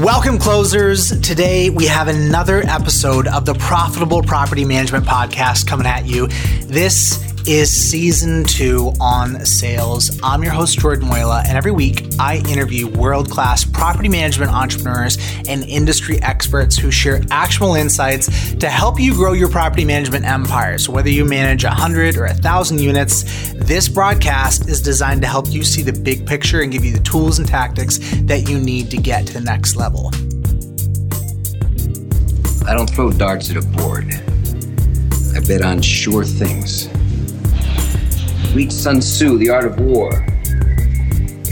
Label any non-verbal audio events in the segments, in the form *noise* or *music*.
Welcome, closers. Today we have another episode of the Profitable Property Management Podcast coming at you. This is season two on sales. I'm your host, Jordan Muela, and every week I interview world class property management entrepreneurs and industry experts who share actionable insights to help you grow your property management empire. So, whether you manage 100 or 1,000 units, this broadcast is designed to help you see the big picture and give you the tools and tactics that you need to get to the next level. I don't throw darts at a board. I bet on sure things. Read Sun Tzu, The Art of War.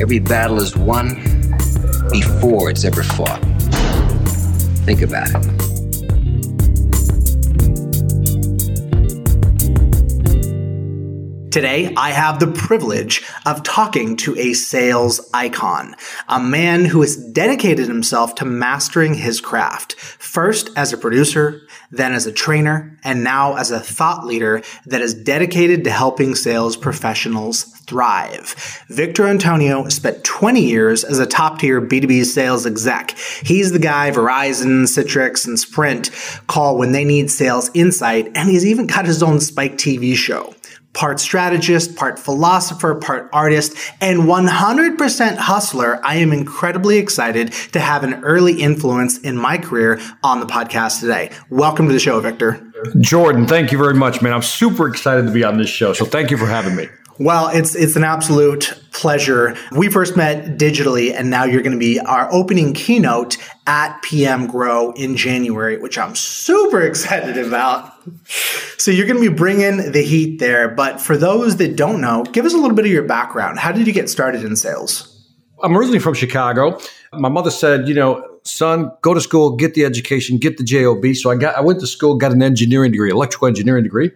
Every battle is won before it's ever fought. Think about it. Today, I have the privilege of talking to a sales icon, a man who has dedicated himself to mastering his craft, first as a producer, then as a trainer, and now as a thought leader that is dedicated to helping sales professionals thrive. Victor Antonio spent 20 years as a top tier B2B sales exec. He's the guy Verizon, Citrix, and Sprint call when they need sales insight, and he's even got his own Spike TV show part strategist, part philosopher, part artist, and 100% hustler, I am incredibly excited to have an early influence in my career on the podcast today. Welcome to the show, Victor. Jordan, thank you very much, man. I'm super excited to be on this show. So thank you for having me. Well, it's it's an absolute pleasure. We first met digitally, and now you're going to be our opening keynote at PM Grow in January, which I'm super excited about. So you're going to be bringing the heat there. But for those that don't know, give us a little bit of your background. How did you get started in sales? I'm originally from Chicago. My mother said, you know, son, go to school, get the education, get the job. So I got, I went to school, got an engineering degree, electrical engineering degree,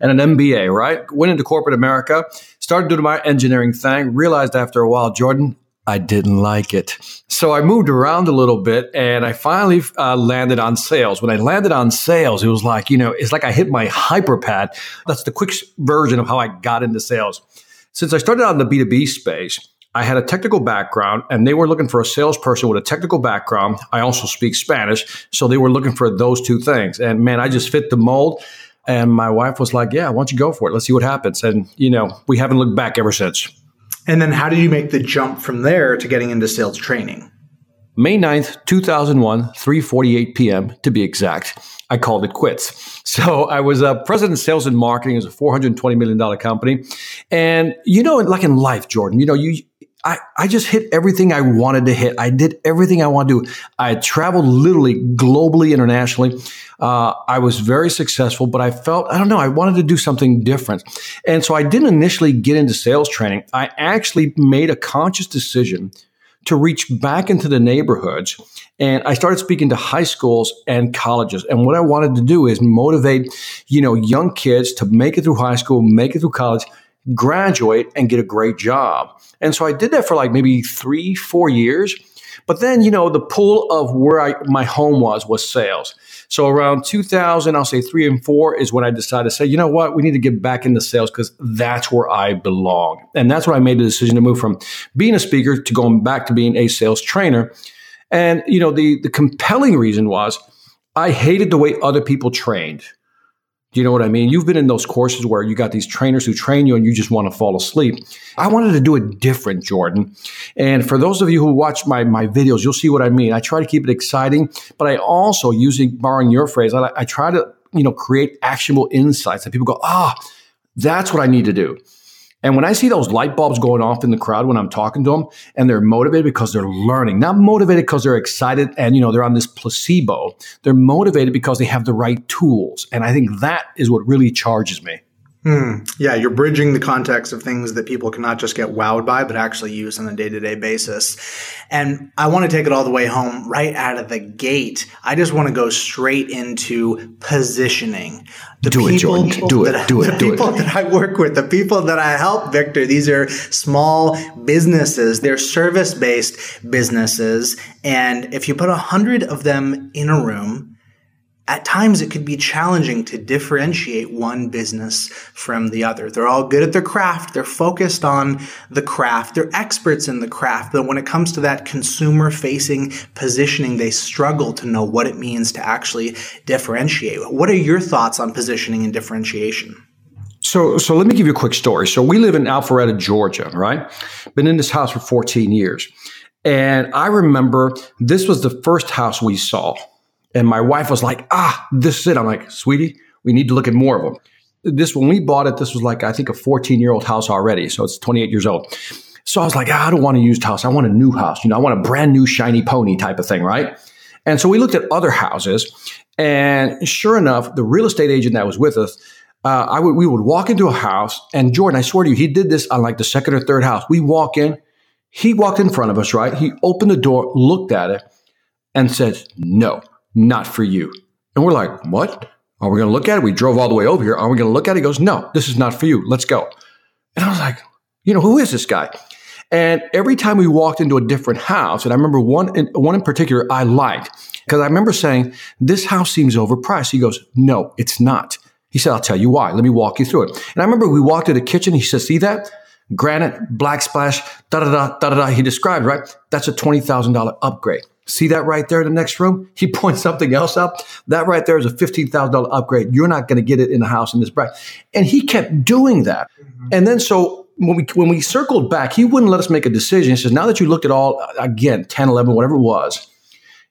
and an MBA. Right, went into corporate America, started doing my engineering thing. Realized after a while, Jordan, I didn't like it. So I moved around a little bit and I finally uh, landed on sales. When I landed on sales, it was like, you know, it's like I hit my hyperpad. That's the quick version of how I got into sales. Since I started out in the B2B space, I had a technical background and they were looking for a salesperson with a technical background. I also speak Spanish. So they were looking for those two things. And man, I just fit the mold. And my wife was like, yeah, why don't you go for it? Let's see what happens. And, you know, we haven't looked back ever since. And then how did you make the jump from there to getting into sales training? May 9th, 2001, 3:48 p.m. to be exact. I called it quits. *laughs* So I was a president of sales and marketing as a 420 million dollar company. And you know like in life, Jordan, you know you I, I just hit everything I wanted to hit. I did everything I wanted to do. I traveled literally globally, internationally. Uh, I was very successful, but I felt, I don't know, I wanted to do something different. And so I didn't initially get into sales training. I actually made a conscious decision to reach back into the neighborhoods. And I started speaking to high schools and colleges. And what I wanted to do is motivate, you know, young kids to make it through high school, make it through college, graduate and get a great job. And so I did that for like maybe three, four years. But then, you know, the pool of where I, my home was was sales. So around 2000, I'll say three and four is when I decided to say, you know what, we need to get back into sales because that's where I belong. And that's when I made the decision to move from being a speaker to going back to being a sales trainer. And, you know, the, the compelling reason was I hated the way other people trained. You know what I mean? You've been in those courses where you got these trainers who train you and you just want to fall asleep. I wanted to do it different, Jordan. And for those of you who watch my, my videos, you'll see what I mean. I try to keep it exciting, but I also, using borrowing your phrase, I, I try to, you know, create actionable insights that people go, ah, that's what I need to do. And when I see those light bulbs going off in the crowd when I'm talking to them and they're motivated because they're learning, not motivated because they're excited and, you know, they're on this placebo. They're motivated because they have the right tools. And I think that is what really charges me. Hmm. Yeah, you're bridging the context of things that people cannot just get wowed by, but actually use on a day to day basis. And I want to take it all the way home right out of the gate. I just want to go straight into positioning. The do it, Jordan. Do it. do it. The do people it. that I work with, the people that I help, Victor, these are small businesses. They're service based businesses. And if you put a hundred of them in a room, at times it could be challenging to differentiate one business from the other. They're all good at their craft. They're focused on the craft. They're experts in the craft. But when it comes to that consumer facing positioning, they struggle to know what it means to actually differentiate. What are your thoughts on positioning and differentiation? So, so let me give you a quick story. So we live in Alpharetta, Georgia, right? Been in this house for 14 years. And I remember this was the first house we saw and my wife was like, ah, this is it. I'm like, sweetie, we need to look at more of them. This, when we bought it, this was like, I think a 14 year old house already. So it's 28 years old. So I was like, ah, I don't want a used house. I want a new house. You know, I want a brand new shiny pony type of thing, right? And so we looked at other houses. And sure enough, the real estate agent that was with us, uh, I would, we would walk into a house. And Jordan, I swear to you, he did this on like the second or third house. We walk in, he walked in front of us, right? He opened the door, looked at it, and said, no not for you. And we're like, what? Are we going to look at it? We drove all the way over here. Are we going to look at it? He goes, no, this is not for you. Let's go. And I was like, you know, who is this guy? And every time we walked into a different house, and I remember one in, one in particular I liked because I remember saying, this house seems overpriced. He goes, no, it's not. He said, I'll tell you why. Let me walk you through it. And I remember we walked to the kitchen. He said, see that? Granite, backsplash, da da da da da. He described, right? That's a $20,000 upgrade. See that right there in the next room? He *laughs* points something else up. That right there is a $15,000 upgrade. You're not going to get it in the house in this price. And he kept doing that. Mm-hmm. And then so when we, when we circled back, he wouldn't let us make a decision. He says, now that you looked at all, again, 10, 11, whatever it was,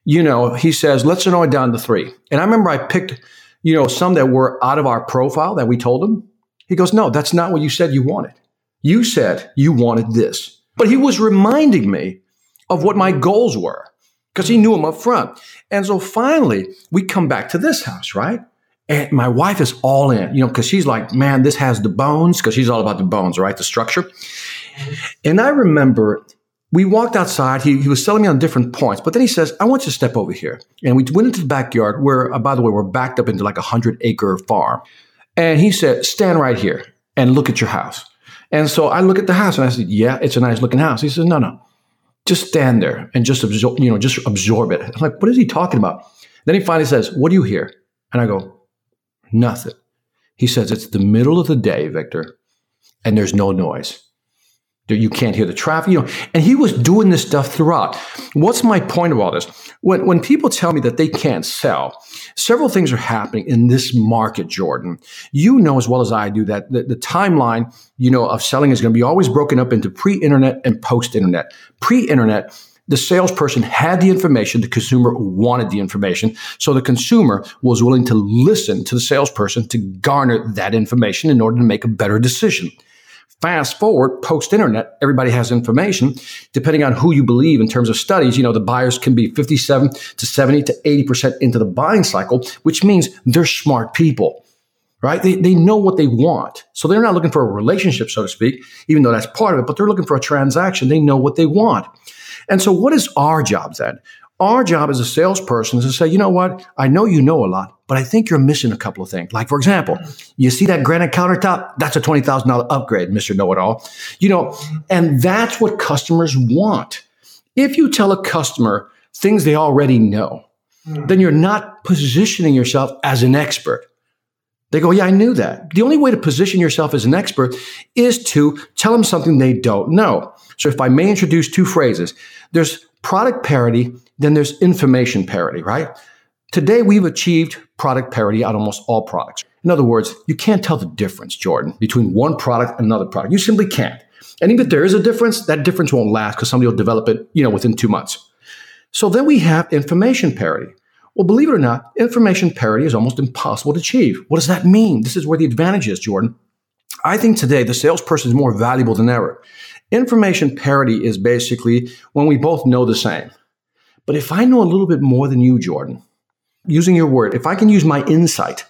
you know, he says, let's narrow it down to three. And I remember I picked, you know, some that were out of our profile that we told him. He goes, no, that's not what you said you wanted. You said you wanted this. But he was reminding me of what my goals were because he knew him up front. And so finally, we come back to this house, right? And my wife is all in, you know, because she's like, man, this has the bones, because she's all about the bones, right? The structure. And I remember we walked outside. He, he was selling me on different points, but then he says, I want you to step over here. And we went into the backyard where, uh, by the way, we're backed up into like a hundred acre farm. And he said, stand right here and look at your house. And so I look at the house and I said, yeah, it's a nice looking house. He says, no, no, just stand there and just absorb, you know, just absorb it. I'm like, what is he talking about? Then he finally says, what do you hear? And I go, nothing. He says, it's the middle of the day, Victor, and there's no noise. You can't hear the traffic, you know. And he was doing this stuff throughout. What's my point all this? When, when people tell me that they can't sell, several things are happening in this market, Jordan. You know as well as I do that the, the timeline, you know, of selling is going to be always broken up into pre-internet and post-internet. Pre-internet, the salesperson had the information, the consumer wanted the information. So the consumer was willing to listen to the salesperson to garner that information in order to make a better decision. Fast forward post internet, everybody has information. Depending on who you believe in terms of studies, you know, the buyers can be 57 to 70 to 80% into the buying cycle, which means they're smart people, right? They, they know what they want. So they're not looking for a relationship, so to speak, even though that's part of it, but they're looking for a transaction. They know what they want. And so what is our job then? Our job as a salesperson is to say, you know what? I know you know a lot, but I think you're missing a couple of things. Like, for example, you see that granite countertop? That's a $20,000 upgrade, Mr. Know It All. You know, and that's what customers want. If you tell a customer things they already know, mm. then you're not positioning yourself as an expert. They go, Yeah, I knew that. The only way to position yourself as an expert is to tell them something they don't know. So, if I may introduce two phrases, there's product parity then there's information parity, right? Today, we've achieved product parity on almost all products. In other words, you can't tell the difference, Jordan, between one product and another product. You simply can't. And even if there is a difference, that difference won't last because somebody will develop it, you know, within two months. So then we have information parity. Well, believe it or not, information parity is almost impossible to achieve. What does that mean? This is where the advantage is, Jordan. I think today the salesperson is more valuable than ever. Information parity is basically when we both know the same. But if I know a little bit more than you, Jordan, using your word, if I can use my insight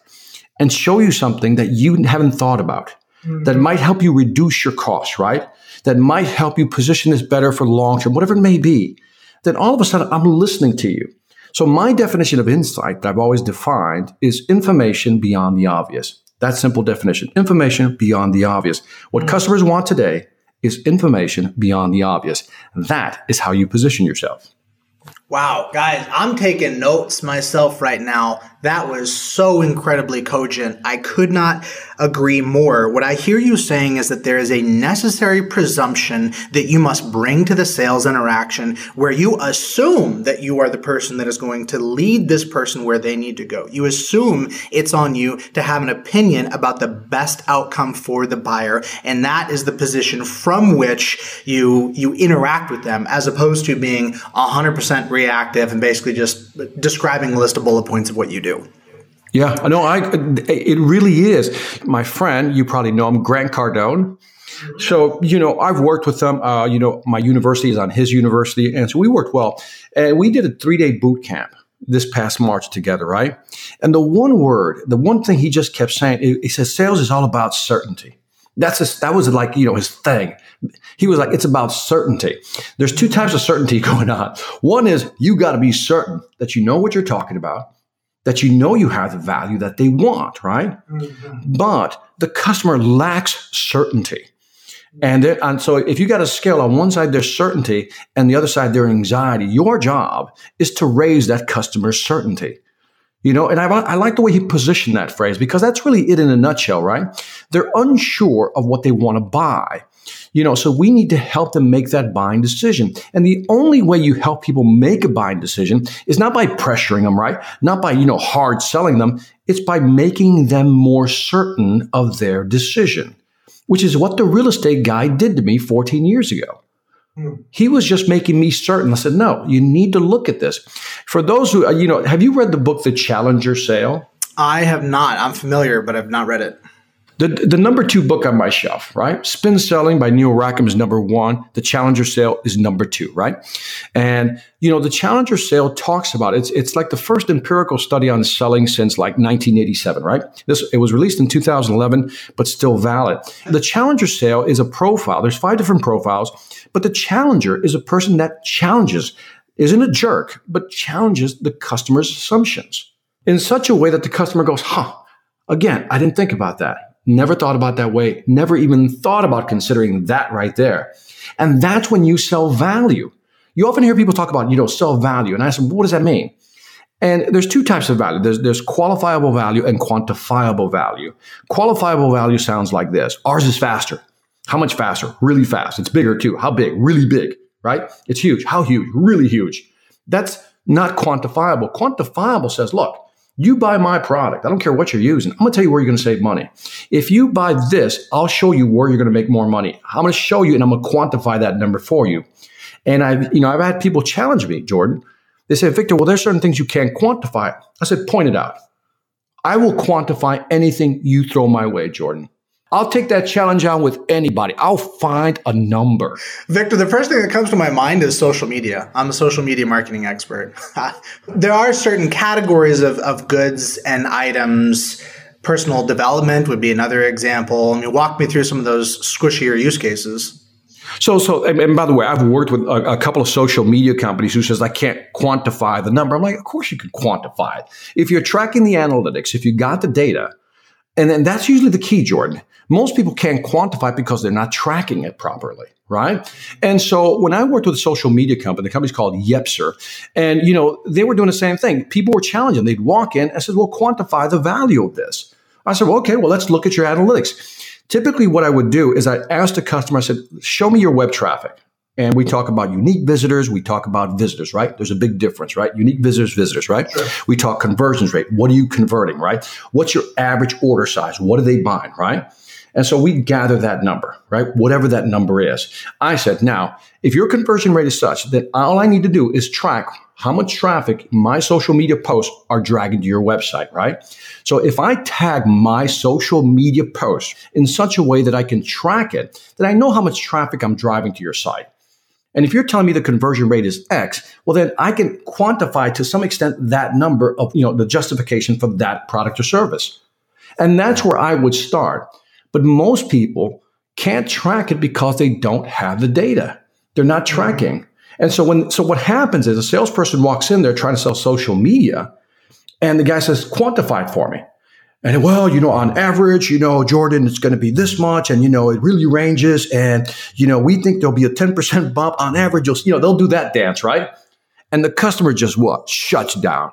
and show you something that you haven't thought about, mm-hmm. that might help you reduce your costs, right? That might help you position this better for long term, whatever it may be, then all of a sudden I'm listening to you. So my definition of insight that I've always defined is information beyond the obvious. That simple definition. Information beyond the obvious. What mm-hmm. customers want today is information beyond the obvious. That is how you position yourself. Wow, guys, I'm taking notes myself right now. That was so incredibly cogent. I could not agree more. What I hear you saying is that there is a necessary presumption that you must bring to the sales interaction where you assume that you are the person that is going to lead this person where they need to go. You assume it's on you to have an opinion about the best outcome for the buyer. And that is the position from which you, you interact with them as opposed to being 100% reactive and basically just describing a list of bullet points of what you do. Yeah, no, I it really is. My friend, you probably know him, Grant Cardone. So, you know, I've worked with them. Uh, you know, my university is on his university. And so we worked well. And we did a three day boot camp this past March together, right? And the one word, the one thing he just kept saying, he says, sales is all about certainty. That's a, that was like, you know, his thing. He was like, it's about certainty. There's two types of certainty *laughs* going on. One is you got to be certain that you know what you're talking about that you know you have the value that they want, right? Mm-hmm. But the customer lacks certainty. And, and so if you got a scale on one side, there's certainty and the other side, there's anxiety. Your job is to raise that customer's certainty. You know, and I, I like the way he positioned that phrase because that's really it in a nutshell, right? They're unsure of what they want to buy. You know, so we need to help them make that buying decision. And the only way you help people make a buying decision is not by pressuring them, right? Not by, you know, hard selling them. It's by making them more certain of their decision, which is what the real estate guy did to me 14 years ago. Hmm. He was just making me certain. I said, no, you need to look at this. For those who, uh, you know, have you read the book, The Challenger Sale? I have not. I'm familiar, but I've not read it. The, the number two book on my shelf, right? Spin Selling by Neil Rackham is number one. The Challenger Sale is number two, right? And, you know, the Challenger Sale talks about it's, it's like the first empirical study on selling since like 1987, right? This, it was released in 2011, but still valid. The Challenger Sale is a profile. There's five different profiles, but the Challenger is a person that challenges, isn't a jerk, but challenges the customer's assumptions in such a way that the customer goes, huh, again, I didn't think about that. Never thought about that way. Never even thought about considering that right there. And that's when you sell value. You often hear people talk about, you know, sell value. And I them, what does that mean? And there's two types of value. There's, there's qualifiable value and quantifiable value. Qualifiable value sounds like this. Ours is faster. How much faster? Really fast. It's bigger too. How big? Really big, right? It's huge. How huge? Really huge. That's not quantifiable. Quantifiable says, look, you buy my product. I don't care what you're using. I'm going to tell you where you're going to save money. If you buy this, I'll show you where you're going to make more money. I'm going to show you and I'm going to quantify that number for you. And I've, you know, I've had people challenge me, Jordan. They say, Victor, well, there's certain things you can't quantify. I said, point it out. I will quantify anything you throw my way, Jordan. I'll take that challenge on with anybody. I'll find a number. Victor, the first thing that comes to my mind is social media. I'm a social media marketing expert. *laughs* there are certain categories of, of goods and items. Personal development would be another example. I mean, walk me through some of those squishier use cases. So, so, and by the way, I've worked with a, a, couple of social media companies who says I can't quantify the number. I'm like, of course you can quantify it. If you're tracking the analytics, if you got the data, and then that's usually the key, Jordan. Most people can't quantify because they're not tracking it properly, right? And so when I worked with a social media company, the company's called Yepser, and you know, they were doing the same thing. People were challenging. They'd walk in and said, well, quantify the value of this. I said, well, okay, well, let's look at your analytics. Typically, what I would do is I asked the customer, I said, show me your web traffic. And we talk about unique visitors. We talk about visitors, right? There's a big difference, right? Unique visitors, visitors, right? Sure. We talk conversions rate. What are you converting, right? What's your average order size? What are they buying, right? And so we gather that number, right? Whatever that number is. I said, now, if your conversion rate is such that all I need to do is track how much traffic my social media posts are dragging to your website, right? So if I tag my social media posts in such a way that I can track it, then I know how much traffic I'm driving to your site. And if you're telling me the conversion rate is X, well, then I can quantify to some extent that number of, you know, the justification for that product or service. And that's where I would start. But most people can't track it because they don't have the data. They're not tracking. And so when, so what happens is a salesperson walks in there trying to sell social media and the guy says, quantify it for me. And well, you know, on average, you know, Jordan, it's going to be this much. And, you know, it really ranges. And, you know, we think there'll be a 10% bump on average. You'll, you know, they'll do that dance, right? And the customer just what? Shuts down.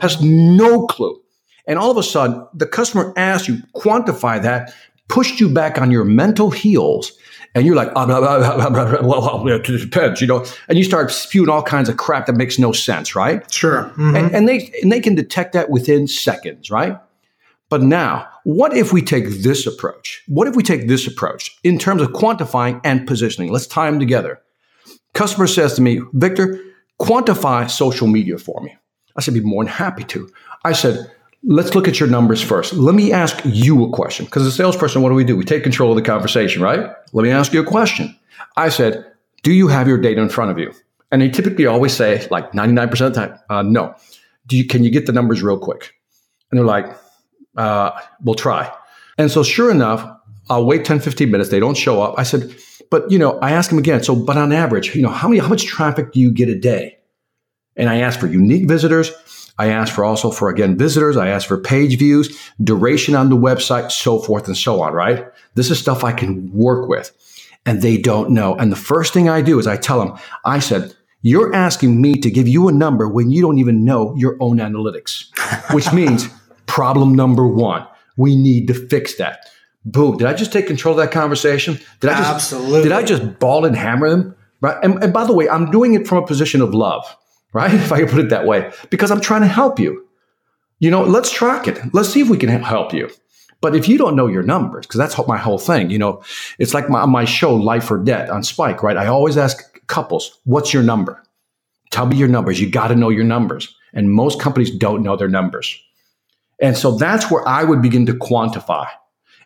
has no clue. And all of a sudden, the customer asks you, quantify that, pushed you back on your mental heels, and you're like, oh, blah, blah, blah, well, it depends, you know, and you start spewing all kinds of crap that makes no sense, right? Sure. Mm-hmm. And, and they and they can detect that within seconds, right? But now, what if we take this approach? What if we take this approach in terms of quantifying and positioning? Let's tie them together. Customer says to me, Victor, quantify social media for me. I said, be more than happy to. I said, let's look at your numbers first. Let me ask you a question. Because as a salesperson, what do we do? We take control of the conversation, right? Let me ask you a question. I said, do you have your data in front of you? And they typically always say, like 99% of the time, uh, no. Do you, can you get the numbers real quick? And they're like, uh, we'll try. And so sure enough, I'll wait 10, 15 minutes. They don't show up. I said, but you know, I asked them again. So, but on average, you know, how many, how much traffic do you get a day? And I asked for unique visitors. I asked for also for again visitors. I asked for page views, duration on the website, so forth and so on. Right? This is stuff I can work with, and they don't know. And the first thing I do is I tell them, I said, "You're asking me to give you a number when you don't even know your own analytics," which means problem number one. We need to fix that. Boom! Did I just take control of that conversation? Did I just Absolutely. Did I just ball and hammer them? Right? And, and by the way, I'm doing it from a position of love right? *laughs* If I can put it that way, because I'm trying to help you. You know, let's track it. Let's see if we can help you. But if you don't know your numbers, because that's my whole thing, you know, it's like my, my show, Life or Debt on Spike, right? I always ask couples, what's your number? Tell me your numbers. You got to know your numbers. And most companies don't know their numbers. And so that's where I would begin to quantify.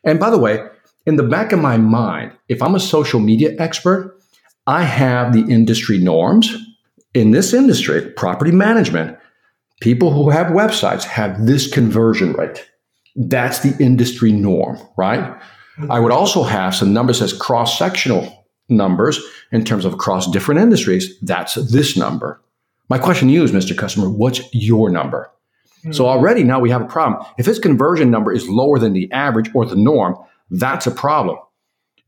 And by the way, in the back of my mind, if I'm a social media expert, I have the industry norms in this industry, property management, people who have websites have this conversion rate. That's the industry norm, right? Mm-hmm. I would also have some numbers as cross sectional numbers in terms of across different industries. That's this number. My question to you is, Mr. Customer, what's your number? So already now we have a problem. If his conversion number is lower than the average or the norm, that's a problem.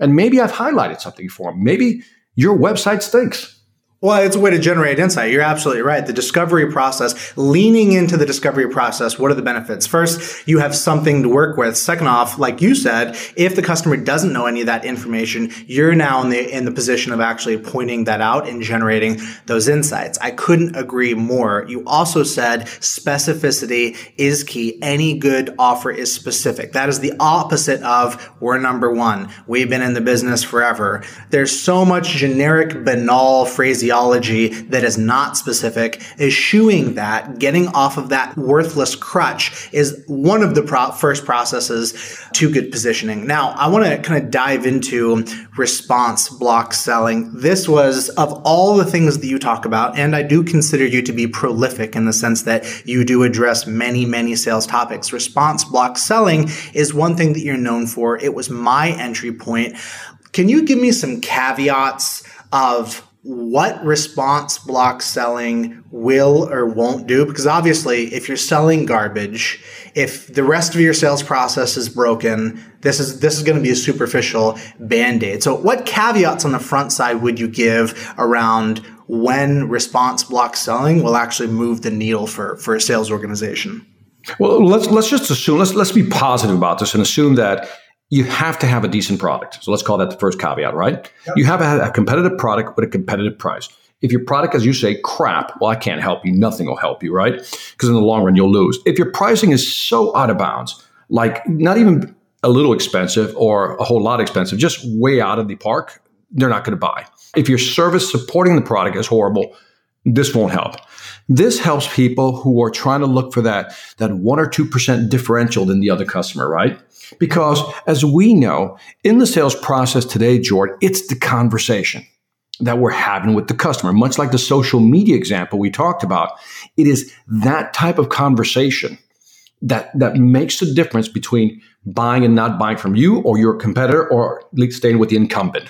And maybe I've highlighted something for him. Maybe your website stinks. Well, it's a way to generate insight. You're absolutely right. The discovery process, leaning into the discovery process, what are the benefits? First, you have something to work with. Second off, like you said, if the customer doesn't know any of that information, you're now in the in the position of actually pointing that out and generating those insights. I couldn't agree more. You also said specificity is key. Any good offer is specific. That is the opposite of we're number 1. We've been in the business forever. There's so much generic banal phrases physiology that is not specific, eschewing that, getting off of that worthless crutch is one of the pro- first processes to good positioning. Now, I want to kind of dive into response block selling. This was of all the things that you talk about, and I do consider you to be prolific in the sense that you do address many, many sales topics. Response block selling is one thing that you're known for. It was my entry point. Can you give me some caveats of what response block selling will or won't do? Because obviously if you're selling garbage if the rest of your sales process is broken this is this is going to be a superficial band-aid. So what caveats on the front side would you give around when response block selling will actually move the needle for for a sales organization? Well let's let's just assume let's let's be positive about this and assume that you have to have a decent product. So let's call that the first caveat, right? Yep. You have a, a competitive product with a competitive price. If your product, as you say, crap, well, I can't help you. Nothing will help you, right? Because in the long run, you'll lose. If your pricing is so out of bounds, like not even a little expensive or a whole lot expensive, just way out of the park, they're not going to buy. If your service supporting the product is horrible, this won't help. This helps people who are trying to look for that, that one or 2% differential than the other customer, right? Because as we know, in the sales process today, George, it's the conversation that we're having with the customer. Much like the social media example we talked about, it is that type of conversation that, that makes the difference between buying and not buying from you or your competitor or staying with the incumbent.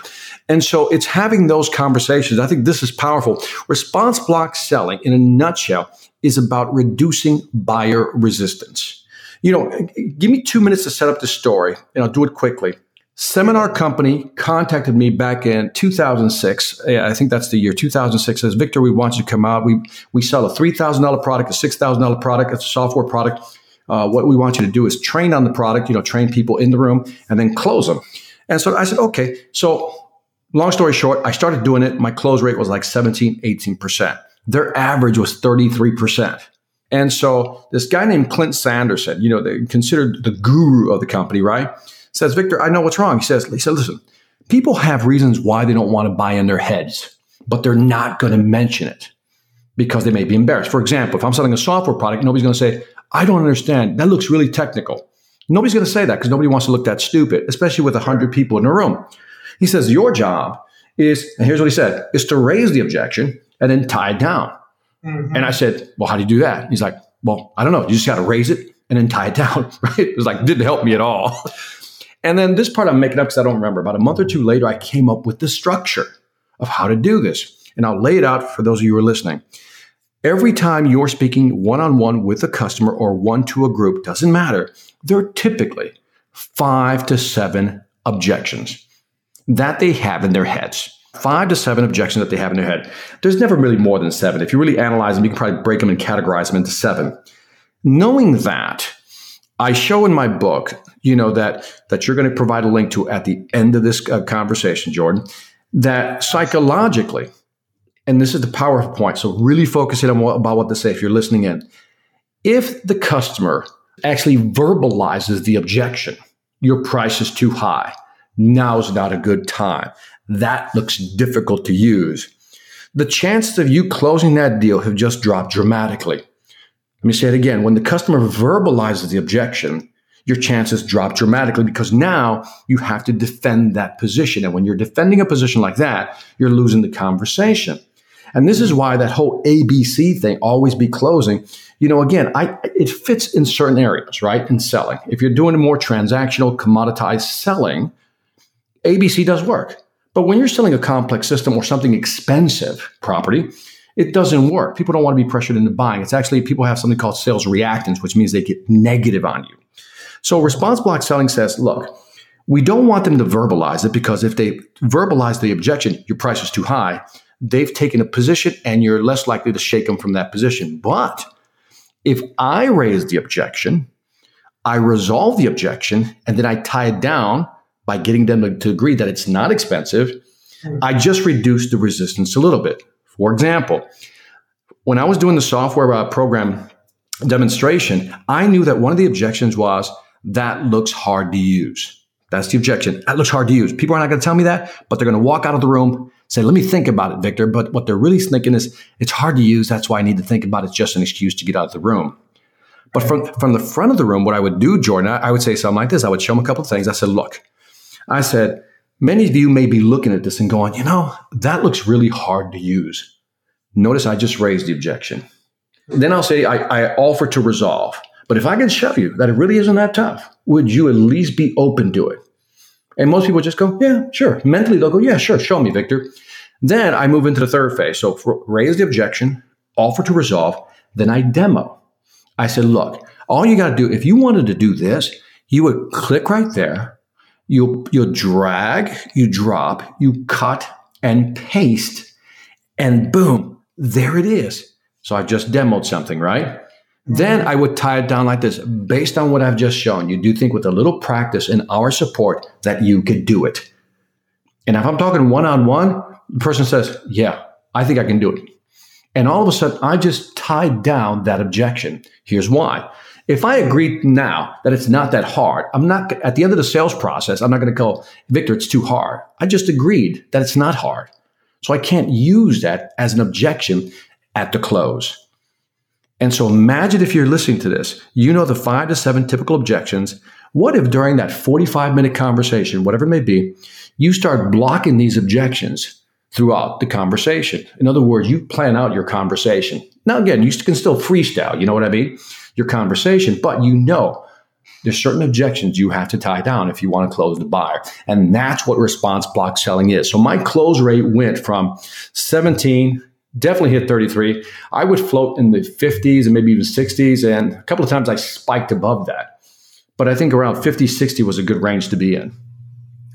And so it's having those conversations. I think this is powerful. Response block selling, in a nutshell, is about reducing buyer resistance. You know, give me two minutes to set up the story, and I'll do it quickly. Seminar company contacted me back in 2006. I think that's the year 2006. Says Victor, we want you to come out. We we sell a three thousand dollar product, a six thousand dollar product, it's a software product. Uh, what we want you to do is train on the product. You know, train people in the room and then close them. And so I said, okay. So long story short, I started doing it. My close rate was like 17, 18 percent. Their average was 33 percent. And so this guy named Clint Sanderson, you know, they considered the guru of the company, right? Says, Victor, I know what's wrong. He says, he said, listen, people have reasons why they don't want to buy in their heads, but they're not going to mention it because they may be embarrassed. For example, if I'm selling a software product, nobody's going to say, I don't understand. That looks really technical. Nobody's going to say that because nobody wants to look that stupid, especially with 100 people in a room. He says, Your job is, and here's what he said, is to raise the objection and then tie it down. Mm-hmm. And I said, Well, how do you do that? He's like, Well, I don't know. You just got to raise it and then tie it down. *laughs* Right? It was like, didn't help me at all. *laughs* And then this part I'm making up because I don't remember. About a month or two later, I came up with the structure of how to do this. And I'll lay it out for those of you who are listening. Every time you're speaking one on one with a customer or one to a group, doesn't matter, there are typically five to seven objections that they have in their heads. Five to seven objections that they have in their head. There's never really more than seven. If you really analyze them, you can probably break them and categorize them into seven. Knowing that, I show in my book, you know, that that you're going to provide a link to at the end of this uh, conversation, Jordan, that psychologically, and this is the power point. So really focus focusing on what, about what to say if you're listening in. If the customer actually verbalizes the objection, your price is too high. Now is not a good time. That looks difficult to use. The chances of you closing that deal have just dropped dramatically. Let me say it again. When the customer verbalizes the objection, your chances drop dramatically because now you have to defend that position. And when you're defending a position like that, you're losing the conversation. And this is why that whole ABC thing, always be closing, you know, again, I, it fits in certain areas, right? In selling. If you're doing a more transactional, commoditized selling, ABC does work. But when you're selling a complex system or something expensive property, it doesn't work. People don't want to be pressured into buying. It's actually people have something called sales reactance, which means they get negative on you. So response block selling says, look, we don't want them to verbalize it because if they verbalize the objection, your price is too high, they've taken a position and you're less likely to shake them from that position. But if I raise the objection, I resolve the objection, and then I tie it down by getting them to, to agree that it's not expensive, I just reduce the resistance a little bit. For example, when I was doing the software uh, program demonstration, I knew that one of the objections was that looks hard to use. That's the objection. That looks hard to use. People are not going to tell me that, but they're going to walk out of the room, say, let me think about it, Victor. But what they're really thinking is, it's hard to use. That's why I need to think about it. It's just an excuse to get out of the room. But from, from the front of the room, what I would do, Jordan, I, I would say something like this. I would show them a couple of things. I said, look, I said, Many of you may be looking at this and going, you know, that looks really hard to use. Notice I just raised the objection. Then I'll say, I, I offer to resolve. But if I can show you that it really isn't that tough, would you at least be open to it? And most people just go, yeah, sure. Mentally, they'll go, yeah, sure, show me, Victor. Then I move into the third phase. So raise the objection, offer to resolve, then I demo. I said, look, all you got to do, if you wanted to do this, you would click right there you you drag, you drop, you cut and paste, and boom, there it is. So I just demoed something, right? Then I would tie it down like this based on what I've just shown. You do think with a little practice and our support that you could do it. And if I'm talking one on one, the person says, Yeah, I think I can do it. And all of a sudden, I just tied down that objection. Here's why if I agree now that it's not that hard, I'm not at the end of the sales process, I'm not going to go, Victor, it's too hard. I just agreed that it's not hard. So I can't use that as an objection at the close. And so imagine if you're listening to this, you know the five to seven typical objections. What if during that 45 minute conversation, whatever it may be, you start blocking these objections throughout the conversation? In other words, you plan out your conversation. Now, again, you can still freestyle, you know what I mean? Your conversation, but you know there's certain objections you have to tie down if you want to close the buyer. And that's what response block selling is. So my close rate went from 17, definitely hit 33. I would float in the 50s and maybe even 60s. And a couple of times I spiked above that. But I think around 50, 60 was a good range to be in.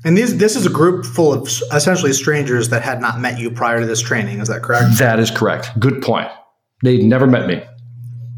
And these, this is a group full of essentially strangers that had not met you prior to this training. Is that correct? That is correct. Good point. They'd never met me.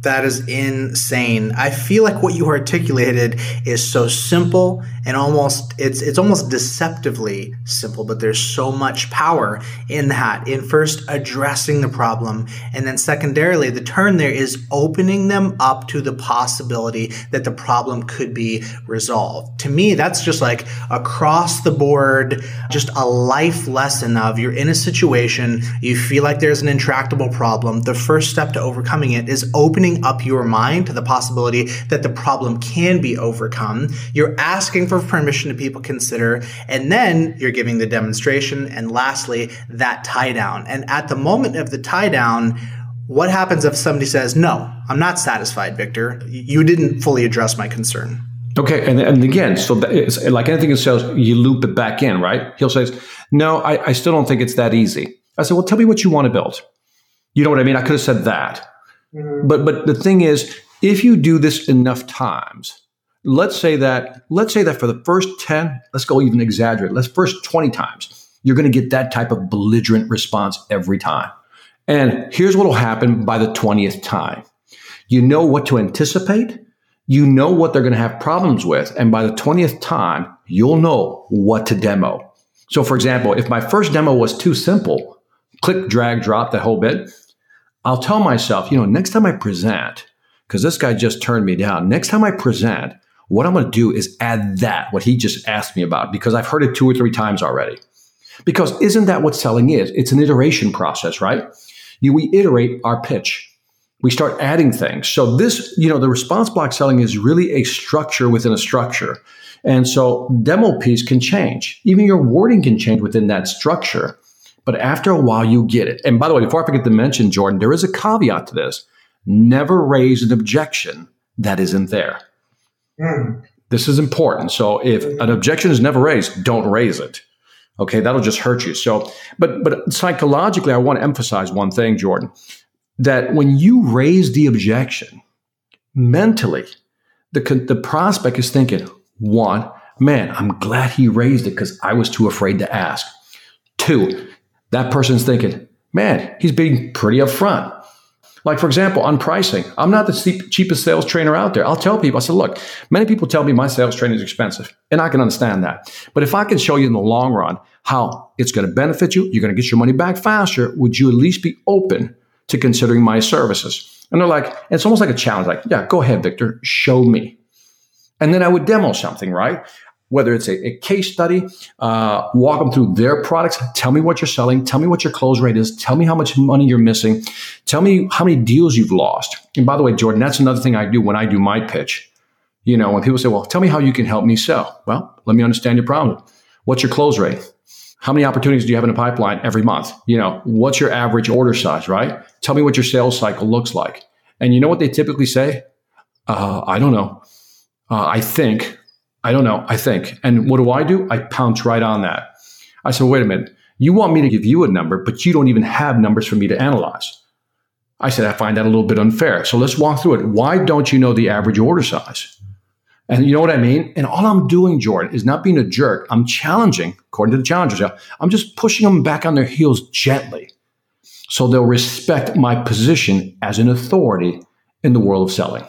That is insane. I feel like what you articulated is so simple and almost it's it's almost deceptively simple, but there's so much power in that. In first addressing the problem and then secondarily the turn there is opening them up to the possibility that the problem could be resolved. To me, that's just like across the board just a life lesson of you're in a situation, you feel like there's an intractable problem. The first step to overcoming it is opening up your mind to the possibility that the problem can be overcome. You're asking for permission to people consider, and then you're giving the demonstration. And lastly, that tie down. And at the moment of the tie down, what happens if somebody says, No, I'm not satisfied, Victor? You didn't fully address my concern. Okay, and, and again, so like anything in sales, you loop it back in, right? He'll say, "No, I, I still don't think it's that easy." I said, "Well, tell me what you want to build." You know what I mean? I could have said that. Mm-hmm. But but the thing is, if you do this enough times, let's say that let's say that for the first 10, let's go even exaggerate, let's first 20 times, you're going to get that type of belligerent response every time. And here's what will happen by the 20th time. You know what to anticipate. You know what they're going to have problems with. And by the 20th time, you'll know what to demo. So, for example, if my first demo was too simple, click, drag, drop, the whole bit, I'll tell myself, you know, next time I present, because this guy just turned me down, next time I present, what I'm going to do is add that, what he just asked me about, because I've heard it two or three times already. Because isn't that what selling is? It's an iteration process, right? You, we iterate our pitch. We start adding things. So this, you know, the response block selling is really a structure within a structure. And so demo piece can change. Even your wording can change within that structure. But after a while, you get it. And by the way, before I forget to mention, Jordan, there is a caveat to this. Never raise an objection that isn't there. Mm. This is important. So if an objection is never raised, don't raise it. Okay, that'll just hurt you. So, but but psychologically, I want to emphasize one thing, Jordan, that when you raise the objection, mentally, the the prospect is thinking, one, man, I'm glad he raised it because I was too afraid to ask. Two, that person's thinking, man, he's being pretty upfront. Like, for example, on pricing, I'm not the cheapest sales trainer out there. I'll tell people, I said, look, many people tell me my sales training is expensive, and I can understand that. But if I can show you in the long run how it's going to benefit you, you're going to get your money back faster, would you at least be open to considering my services? And they're like, it's almost like a challenge, like, yeah, go ahead, Victor, show me. And then I would demo something, right? Whether it's a, a case study, uh, walk them through their products. Tell me what you're selling. Tell me what your close rate is. Tell me how much money you're missing. Tell me how many deals you've lost. And by the way, Jordan, that's another thing I do when I do my pitch. You know, when people say, well, tell me how you can help me sell. Well, let me understand your problem. What's your close rate? How many opportunities do you have in a pipeline every month? You know, what's your average order size, right? Tell me what your sales cycle looks like. And you know what they typically say? Uh, I don't know. Uh, I think I don't know. I think. And what do I do? I pounce right on that. I said, wait a minute. You want me to give you a number, but you don't even have numbers for me to analyze. I said, I find that a little bit unfair. So let's walk through it. Why don't you know the average order size? And you know what I mean? And all I'm doing, Jordan, is not being a jerk. I'm challenging, according to the challengers, I'm just pushing them back on their heels gently so they'll respect my position as an authority in the world of selling.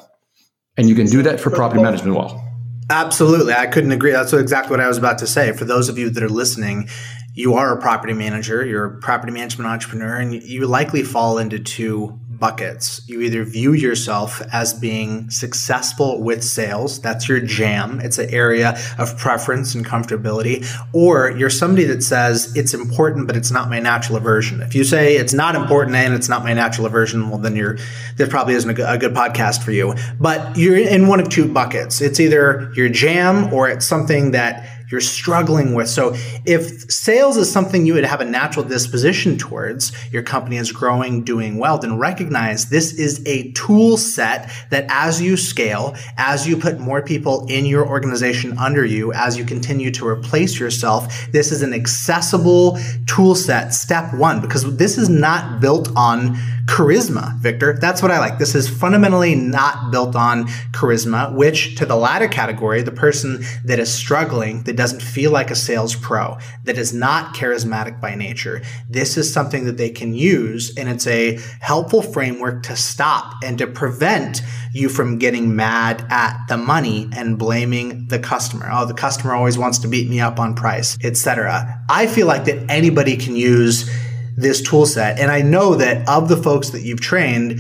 And you can do that for property management well. Absolutely. I couldn't agree. That's exactly what I was about to say. For those of you that are listening, you are a property manager, you're a property management entrepreneur, and you likely fall into two buckets. You either view yourself as being successful with sales, that's your jam, it's an area of preference and comfortability, or you're somebody that says it's important, but it's not my natural aversion. If you say it's not important and it's not my natural aversion, well, then you're, there probably isn't a good podcast for you. But you're in one of two buckets. It's either your jam or it's something that you're struggling with. So if sales is something you would have a natural disposition towards, your company is growing, doing well, then recognize this is a tool set that as you scale, as you put more people in your organization under you, as you continue to replace yourself, this is an accessible tool set, step one, because this is not built on charisma, Victor. That's what I like. This is fundamentally not built on charisma, which to the latter category, the person that is struggling, that doesn't feel like a sales pro, that is not charismatic by nature, this is something that they can use. And it's a helpful framework to stop and to prevent you from getting mad at the money and blaming the customer. Oh, the customer always wants to beat me up on price, etc. I feel like that anybody can use this tool set. And I know that of the folks that you've trained,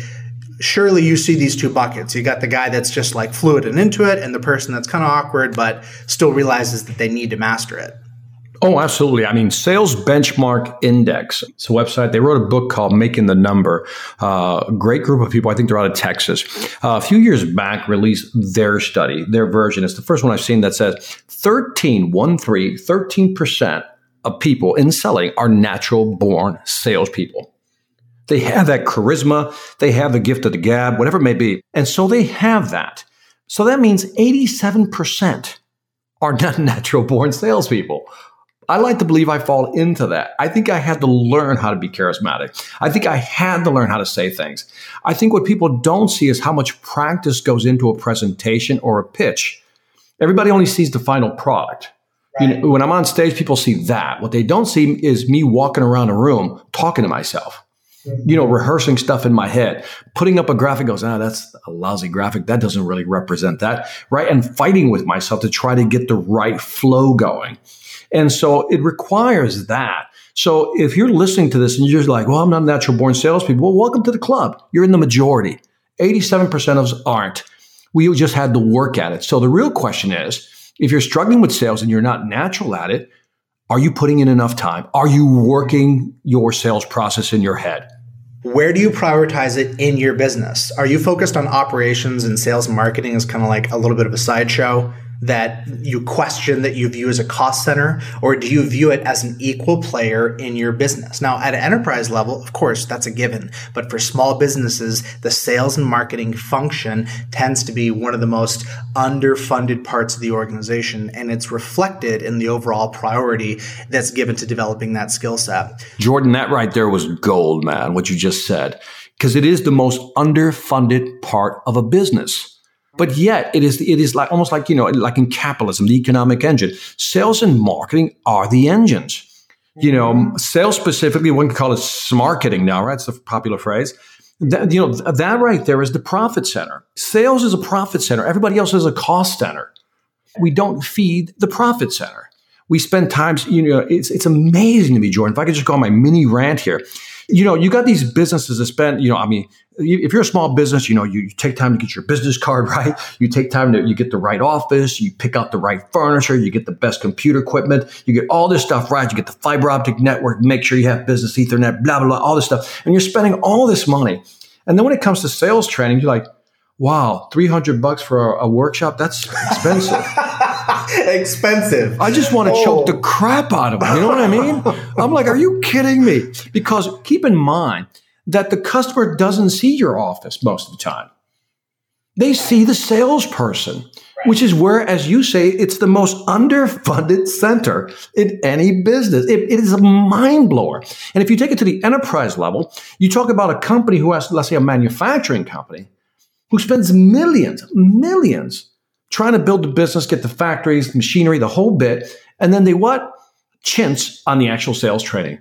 surely you see these two buckets. You got the guy that's just like fluid and into it, and the person that's kind of awkward but still realizes that they need to master it. Oh, absolutely. I mean, Sales Benchmark Index. It's a website. They wrote a book called Making the Number. Uh, great group of people. I think they're out of Texas. Uh, a few years back, released their study, their version. It's the first one I've seen that says 13, 1 3, 13% of people in selling are natural born salespeople. They have that charisma, they have the gift of the gab, whatever it may be. And so they have that. So that means 87% are not *laughs* natural born salespeople. I like to believe I fall into that. I think I had to learn how to be charismatic. I think I had to learn how to say things. I think what people don't see is how much practice goes into a presentation or a pitch. Everybody only sees the final product. Right. You know, when I'm on stage, people see that. What they don't see is me walking around a room talking to myself you know, rehearsing stuff in my head, putting up a graphic goes, ah, that's a lousy graphic. That doesn't really represent that. Right. And fighting with myself to try to get the right flow going. And so it requires that. So if you're listening to this and you're just like, well, I'm not a natural born salespeople, well, welcome to the club. You're in the majority. 87% of us aren't. We just had to work at it. So the real question is, if you're struggling with sales and you're not natural at it, are you putting in enough time? Are you working your sales process in your head? Where do you prioritize it in your business? Are you focused on operations and sales and marketing is kind of like a little bit of a sideshow? That you question that you view as a cost center, or do you view it as an equal player in your business? Now, at an enterprise level, of course, that's a given. But for small businesses, the sales and marketing function tends to be one of the most underfunded parts of the organization, and it's reflected in the overall priority that's given to developing that skill set. Jordan, that right there was gold, man, what you just said, because it is the most underfunded part of a business. But yet it is, it is like almost like, you know, like in capitalism, the economic engine. Sales and marketing are the engines. You know, mm-hmm. sales specifically, one can call it marketing now, right? It's the popular phrase. That, you know, that right there is the profit center. Sales is a profit center. Everybody else is a cost center. We don't feed the profit center. We spend times, you know, it's, it's amazing to me, Jordan. If I could just go on my mini rant here, you know, you got these businesses that spend, you know, I mean, if you're a small business, you know, you, you, take time to get your business card *laughs* right. You take time to, you get the right office, you pick out the right furniture, you get the best computer equipment, you get all this stuff right. You get the fiber optic network, make sure you have business ethernet, blah, blah, blah, all this stuff. And you're spending all this money. And then when it comes to sales training, you're like, wow, 300 bucks for a, a workshop, that's expensive. *laughs* expensive. I just want to oh. choke the oh. crap out of them. You know what I mean? *laughs* I'm like, are you kidding me? Because keep in mind that the customer doesn't see your office most of the time. They see the salesperson, which is where, as you say, it's the most underfunded center in any business. it, it is a mind blower. And if you take it to the enterprise level, you talk about a company who has, let's say, a manufacturing company who spends millions, millions trying to build the business, get the factories, the machinery, the whole bit. And then they what? Chintz on the actual sales training.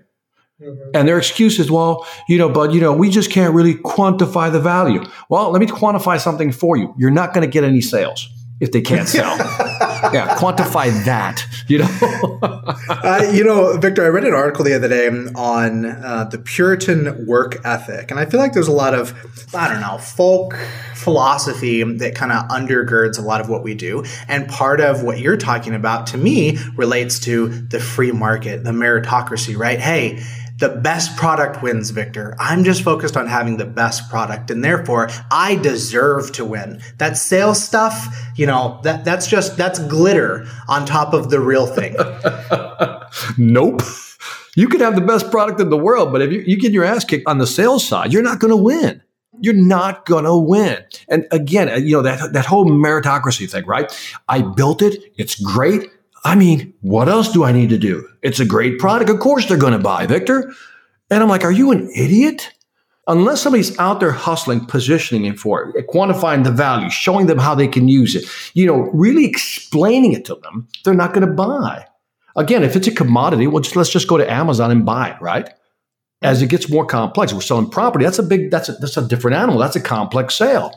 Mm-hmm. And their excuse is, well, you know, but you know, we just can't really quantify the value. Well, let me quantify something for you. You're not going to get any sales if they can't sell. *laughs* yeah, quantify that. You know, *laughs* uh, you know, Victor. I read an article the other day on uh, the Puritan work ethic, and I feel like there's a lot of I don't know folk philosophy that kind of undergirds a lot of what we do. And part of what you're talking about, to me, relates to the free market, the meritocracy. Right? Hey the best product wins, Victor. I'm just focused on having the best product and therefore I deserve to win. That sales stuff, you know, that that's just that's glitter on top of the real thing. *laughs* nope. You could have the best product in the world, but if you, you get your ass kicked on the sales side, you're not going to win. You're not going to win. And again, you know, that, that whole meritocracy thing, right? I built it. It's great. I mean, what else do I need to do? It's a great product. Of course they're going to buy, Victor. And I'm like, are you an idiot? unless somebody's out there hustling, positioning it for it, quantifying the value, showing them how they can use it, you know, really explaining it to them, they're not going to buy. Again, if it's a commodity, well, just let's just go to Amazon and buy it, right? As it gets more complex, we're selling property. That's a big. That's a, that's a different animal. That's a complex sale.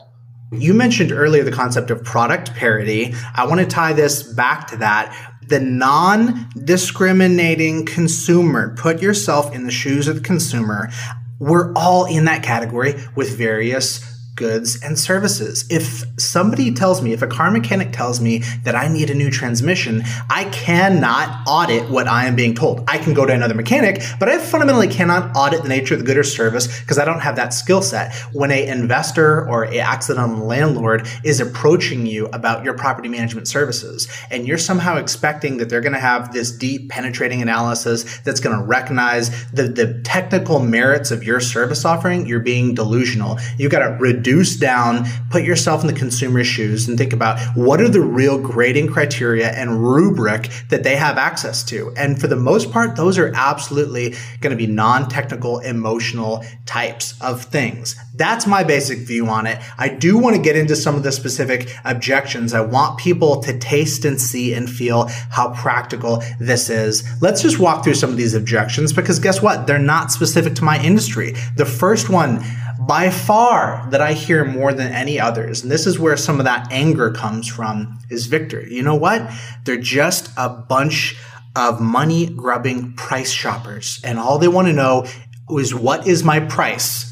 You mentioned earlier the concept of product parity. I want to tie this back to that. The non discriminating consumer, put yourself in the shoes of the consumer. We're all in that category with various goods and services. If somebody tells me, if a car mechanic tells me that I need a new transmission, I cannot audit what I am being told. I can go to another mechanic, but I fundamentally cannot audit the nature of the good or service because I don't have that skill set. When a investor or a accidental landlord is approaching you about your property management services and you're somehow expecting that they're going to have this deep penetrating analysis that's going to recognize the, the technical merits of your service offering, you're being delusional. You've got to reduce down, put yourself in the consumer's shoes and think about what are the real grading criteria and rubric that they have access to. And for the most part, those are absolutely going to be non-technical, emotional types of things. That's my basic view on it. I do want to get into some of the specific objections. I want people to taste and see and feel how practical this is. Let's just walk through some of these objections because guess what? They're not specific to my industry. The first one, by far that I hear more than any others, and this is where some of that anger comes from, is Victor. You know what? They're just a bunch of money grubbing price shoppers, and all they want to know is what is my price?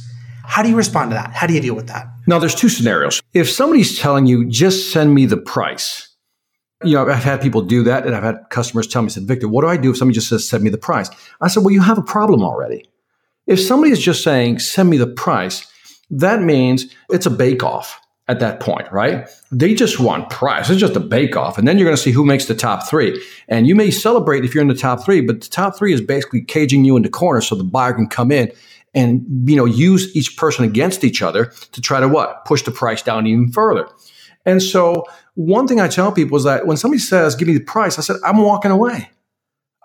How do you respond to that? How do you deal with that? Now, there's two scenarios. If somebody's telling you, just send me the price, you know, I've had people do that, and I've had customers tell me, said, Victor, what do I do if somebody just says, send me the price? I said, well, you have a problem already. If somebody is just saying, send me the price, that means it's a bake off at that point, right? They just want price. It's just a bake off. And then you're going to see who makes the top three. And you may celebrate if you're in the top three, but the top three is basically caging you in the corner so the buyer can come in and, you know, use each person against each other to try to what? Push the price down even further. And so one thing I tell people is that when somebody says, give me the price, I said, I'm walking away.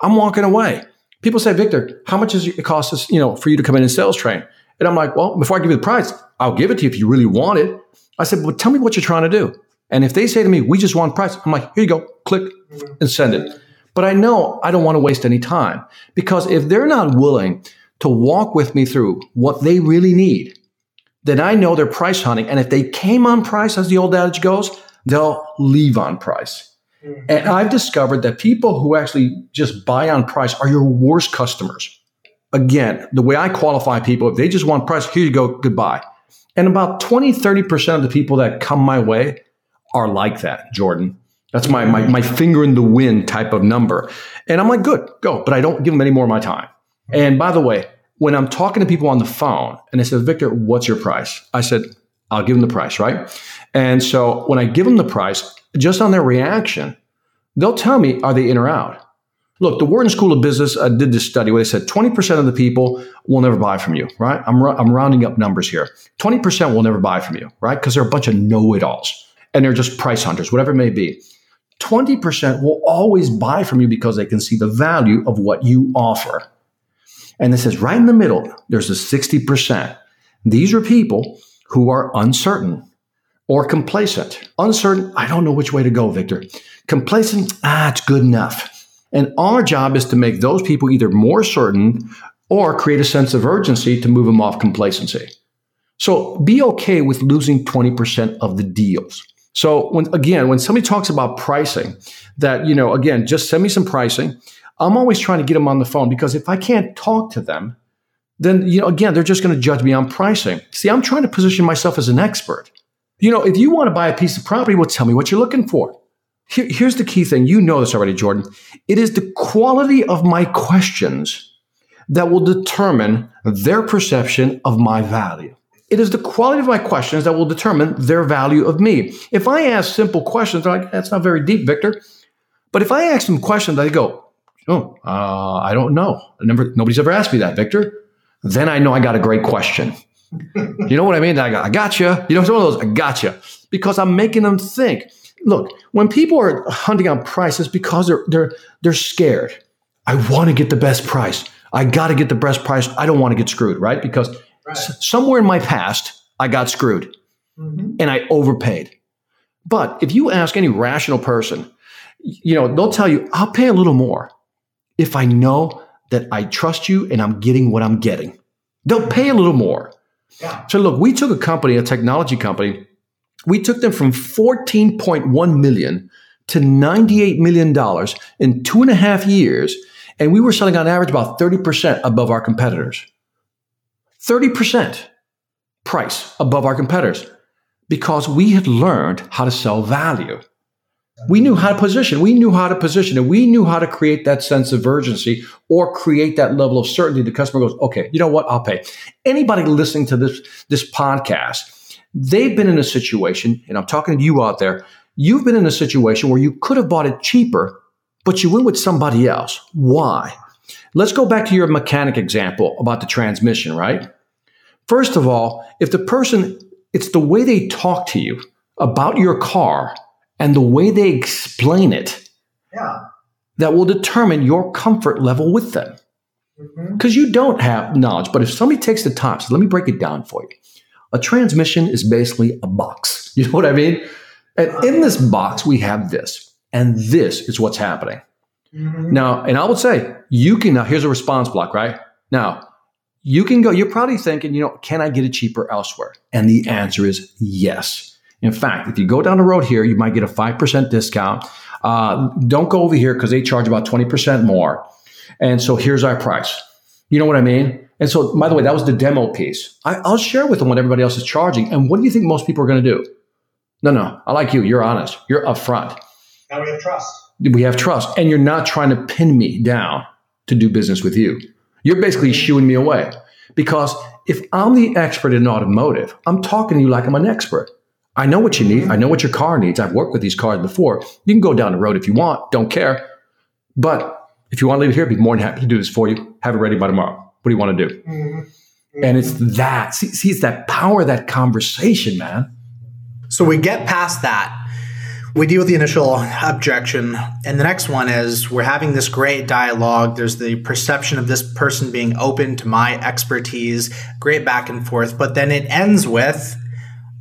I'm walking away. People say, Victor, how much does it cost us, you know, for you to come in and sales train? And I'm like, well, before I give you the price, I'll give it to you if you really want it. I said, well, tell me what you're trying to do. And if they say to me, we just want price, I'm like, here you go, click and send it. But I know I don't want to waste any time because if they're not willing to walk with me through what they really need, then I know they're price hunting. And if they came on price, as the old adage goes, they'll leave on price. And I've discovered that people who actually just buy on price are your worst customers. Again, the way I qualify people, if they just want price, here you go, goodbye. And about 20, 30% of the people that come my way are like that, Jordan. That's my, my, my finger in the wind type of number. And I'm like, good, go. But I don't give them any more of my time. And by the way, when I'm talking to people on the phone and they said, Victor, what's your price? I said, I'll give them the price, right? And so when I give them the price, just on their reaction, they'll tell me, are they in or out? Look, the Wharton School of Business uh, did this study where they said 20% of the people will never buy from you, right? I'm, I'm rounding up numbers here. 20% will never buy from you, right? Because they're a bunch of know it alls and they're just price hunters, whatever it may be. 20% will always buy from you because they can see the value of what you offer. And this is right in the middle, there's a 60%. These are people who are uncertain or complacent. Uncertain, I don't know which way to go, Victor. Complacent, ah, it's good enough. And our job is to make those people either more certain or create a sense of urgency to move them off complacency. So be okay with losing 20% of the deals. So when again, when somebody talks about pricing, that, you know, again, just send me some pricing. I'm always trying to get them on the phone because if I can't talk to them, then, you know, again, they're just going to judge me on pricing. See, I'm trying to position myself as an expert. You know, if you want to buy a piece of property, well, tell me what you're looking for. Here, here's the key thing. You know this already, Jordan. It is the quality of my questions that will determine their perception of my value. It is the quality of my questions that will determine their value of me. If I ask simple questions, they're like, that's not very deep, Victor. But if I ask them questions, they go, oh, uh, I don't know. Never, nobody's ever asked me that, Victor. Then I know I got a great question. You know what I mean? I got, I got you. You know, it's one of those, I got you. Because I'm making them think look, when people are hunting on prices because they're they're they're scared. I want to get the best price. I got to get the best price. I don't want to get screwed, right? Because right. S- somewhere in my past, I got screwed mm-hmm. and I overpaid. But if you ask any rational person, you know, they'll tell you, I'll pay a little more if I know that I trust you and I'm getting what I'm getting. They'll pay a little more. So look, we took a company, a technology company, we took them from 14.1 million to 98 million dollars in two and a half years, and we were selling on average about 30% above our competitors. 30% price above our competitors because we had learned how to sell value. We knew how to position. We knew how to position and we knew how to create that sense of urgency or create that level of certainty. The customer goes, okay, you know what? I'll pay. Anybody listening to this, this podcast, they've been in a situation, and I'm talking to you out there, you've been in a situation where you could have bought it cheaper, but you went with somebody else. Why? Let's go back to your mechanic example about the transmission, right? First of all, if the person, it's the way they talk to you about your car and the way they explain it yeah. that will determine your comfort level with them. Because mm-hmm. you don't have knowledge. But if somebody takes the time, so let me break it down for you. A transmission is basically a box. *laughs* You know what I mean? And in this box, we have this, and this is what's happening. Mm-hmm. Now, and I would say, you can, now here's a response block, right? Now, you can go, you're probably thinking, you know, can I get it cheaper elsewhere? And the answer is yes. In fact, if you go down the road here, you might get a 5% discount. Uh, don't go over here because they charge about 20% more. And so here's our price. You know what I mean? And so, by the way, that was the demo piece. I, will share with them what everybody else is charging. And what do you think most people are going to do? No, no, I like you. You're honest. You're upfront. Now we have trust. We have trust. And you're not trying to pin me down to do business with you. You're basically shooing me away. Because if I'm the expert in automotive, I'm talking to you like I'm an expert. I know what you need. I know what your car needs. I've worked with these cars before. You can go down the road if you want. Don't care. But if you want to leave it here, I'd be more than happy to do this for you. Have it ready by tomorrow. What do you want to do? Mm-hmm. And it's that. See, see, it's that power that conversation, man. So we get past that. We deal with the initial objection. And the next one is we're having this great dialogue. There's the perception of this person being open to my expertise, great back and forth. But then it ends with,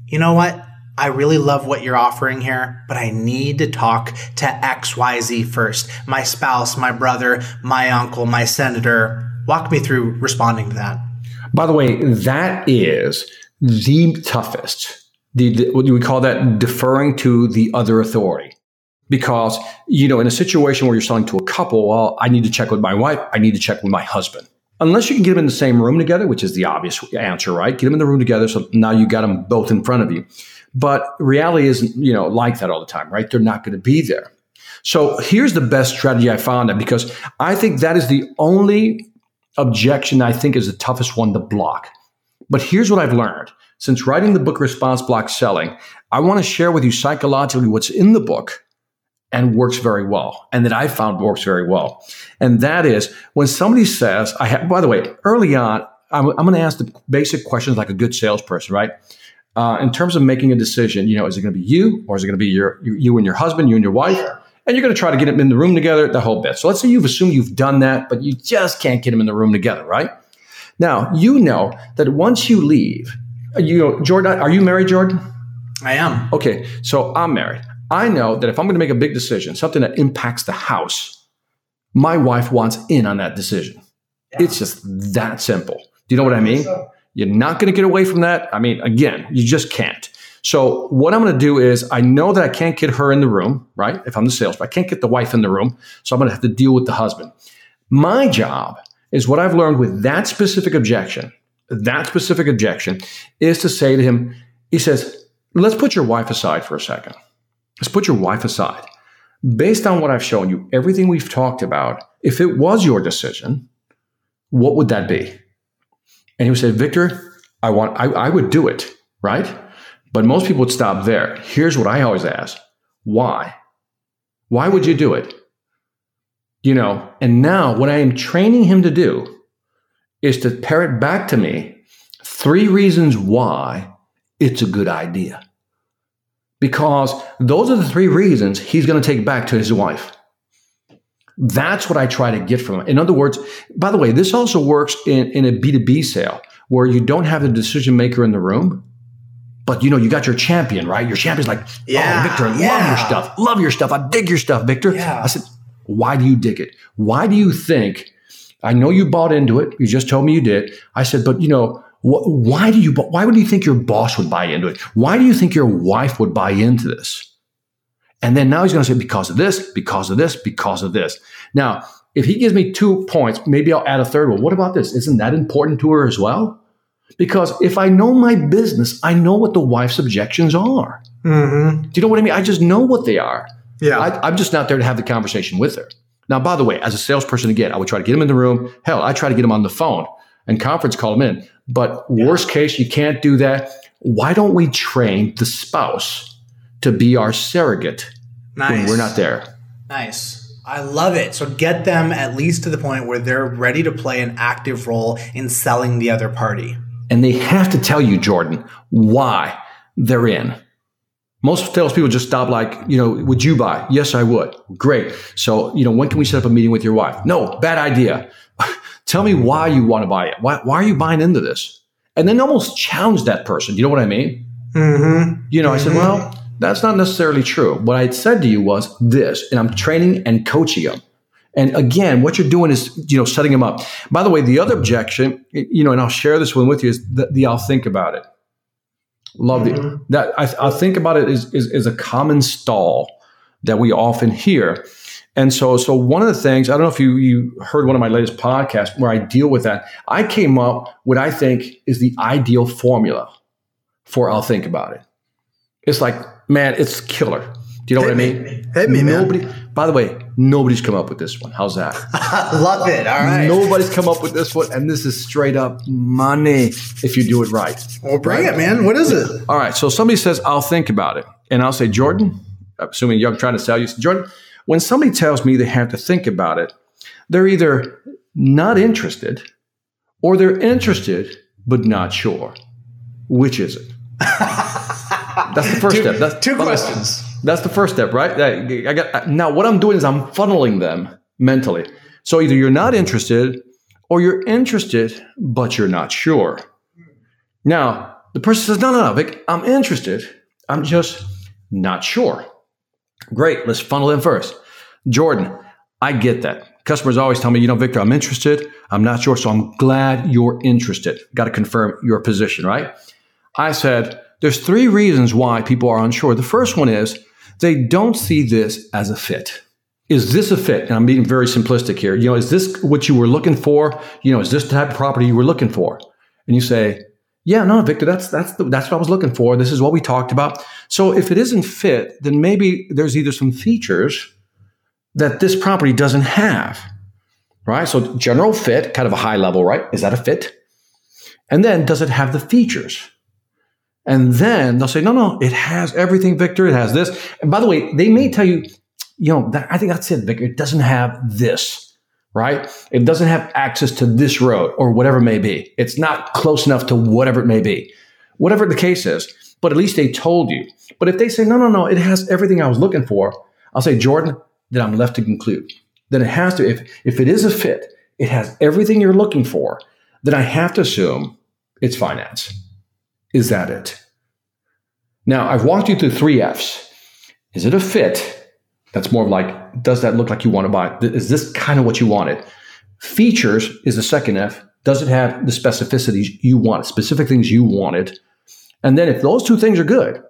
you know what? I really love what you're offering here, but I need to talk to XYZ first. My spouse, my brother, my uncle, my senator. Walk me through responding to that. By the way, that is the toughest. The, the, what do we call that? Deferring to the other authority. Because, you know, in a situation where you're selling to a couple, well, I need to check with my wife. I need to check with my husband unless you can get them in the same room together, which is the obvious answer, right? Get them in the room together. So now you got them both in front of you. But reality isn't, you know, like that all the time, right? They're not going to be there. So here's the best strategy I found because I think that is the only objection I think is the toughest one to block. But here's what I've learned. Since writing the book Response Block Selling, I want to share with you psychologically what's in the book and works very well and that I found works very well. And that is when somebody says, I have, by the way, early on, I'm, I'm going to ask the basic questions like a good salesperson, right? uh, in terms of making a decision, you know, is it going to be you or is it going to be your you and your husband, you and your wife? And you're going to try to get them in the room together, the whole bit. So let's say you've assumed you've done that, but you just can't get them in the room together, right? Now, you know that once you leave, you know, Jordan, are you married, Jordan? I am. Okay, so I'm married. I know that if I'm going to make a big decision, something that impacts the house, my wife wants in on that decision. Yeah. It's just that simple. Do you know what I mean? So. You're not going to get away from that. I mean, again, you just can't. So what I'm going to do is I know that I can't get her in the room, right? If I'm the sales, I can't get the wife in the room. So I'm going to have to deal with the husband. My job is what I've learned with that specific objection. That specific objection is to say to him, he says, let's put your wife aside for a second. Let's put your wife aside. Based on what I've shown you, everything we've talked about, if it was your decision, what would that be? And he would say, Victor, I want, I, I would do it, right? But most people would stop there. Here's what I always ask why? Why would you do it? You know, and now what I am training him to do is to parrot back to me three reasons why it's a good idea. Because those are the three reasons he's going to take back to his wife. That's what I try to get from him. In other words, by the way, this also works in, in a B2B sale where you don't have the decision maker in the room, but you know, you got your champion, right? Your champion's like, oh, Yeah, oh, Victor, I yeah. love your stuff. Love your stuff. I dig your stuff, Victor. Yeah. I said, why do you dig it? Why do you think? I know you bought into it. You just told me you did. I said, but you know, why do you? Why would you think your boss would buy into it? Why do you think your wife would buy into this? And then now he's going to say because of this, because of this, because of this. Now, if he gives me two points, maybe I'll add a third one. What about this? Isn't that important to her as well? Because if I know my business, I know what the wife's objections are. Mm-hmm. Do you know what I mean? I just know what they are. Yeah. I, I'm just not there to have the conversation with her. Now, by the way, as a salesperson, again, I would try to get him in the room. Hell, I try to get him on the phone and conference call them in. But worst case, you can't do that. Why don't we train the spouse to be our surrogate nice. when we're not there? Nice. I love it. So get them at least to the point where they're ready to play an active role in selling the other party. And they have to tell you, Jordan, why they're in. Most salespeople just stop like, you know, would you buy? Yes, I would. Great. So, you know, when can we set up a meeting with your wife? No, bad idea. *laughs* Tell me why you want to buy it. Why, why are you buying into this? And then almost challenge that person. You know what I mean? Mm-hmm. You know, I said, well, that's not necessarily true. What I said to you was this, and I'm training and coaching them. And again, what you're doing is, you know, setting them up. By the way, the other objection, you know, and I'll share this one with you is the, the I'll think about it. Love it. That I, I'll think about it is, is is a common stall that we often hear. And so, so one of the things I don't know if you you heard one of my latest podcasts where I deal with that. I came up with what I think is the ideal formula for I'll think about it. It's like, man, it's killer. Do you know what I mean? Hit me, man. By the way, nobody's come up with this one. How's that? *laughs* love it. All right. Nobody's come up with this one, and this is straight up money if you do it right. Well, bring it, man. What is it? All right. So somebody says, I'll think about it. And I'll say, Jordan, assuming you're trying to sell you, Jordan, when somebody tells me they have to think about it, they're either not interested or they're interested but not sure. Which is it? *laughs* That's the first step. That's Two questions. That's the first step, right? I I got now. What I'm doing is I'm funneling them mentally. So either you're not interested, or you're interested but you're not sure. Now the person says, "No, no, no, Vic, I'm interested. I'm just not sure." Great. Let's funnel in first. Jordan, I get that. Customers always tell me, you know, Victor, I'm interested. I'm not sure. So I'm glad you're interested. Got to confirm your position, right? I said, there's three reasons why people are unsure. The first one is they don't see this as a fit. Is this a fit? And I'm being very simplistic here. You know, is this what you were looking for? You know, is this the type of property you were looking for? And you say, yeah, no, Victor, that's that's the, that's what I was looking for. This is what we talked about. So if it isn't fit, then maybe there's either some features that this property doesn't have, right? So general fit, kind of a high level, right? Is that a fit? And then does it have the features? And then they'll say, no, no, it has everything, Victor. It has this. And by the way, they may tell you, you know, that, I think that's it, Victor. It doesn't have this, right? It doesn't have access to this road or whatever it may be. It's not close enough to whatever it may be. Whatever the case is, but at least they told you. But if they say, no, no, no, it has everything I was looking for, I'll say, Jordan, then I'm left to conclude. Then it has to, if, if it is a fit, it has everything you're looking for, then I have to assume it's finance. Is that it? Now, I've walked you through three F's. Is it a fit? That's more of like, does that look like you want to buy? Is this kind of what you wanted? Features is the second F. Does it have the specificities you want, specific things you wanted? And then if those two things are good,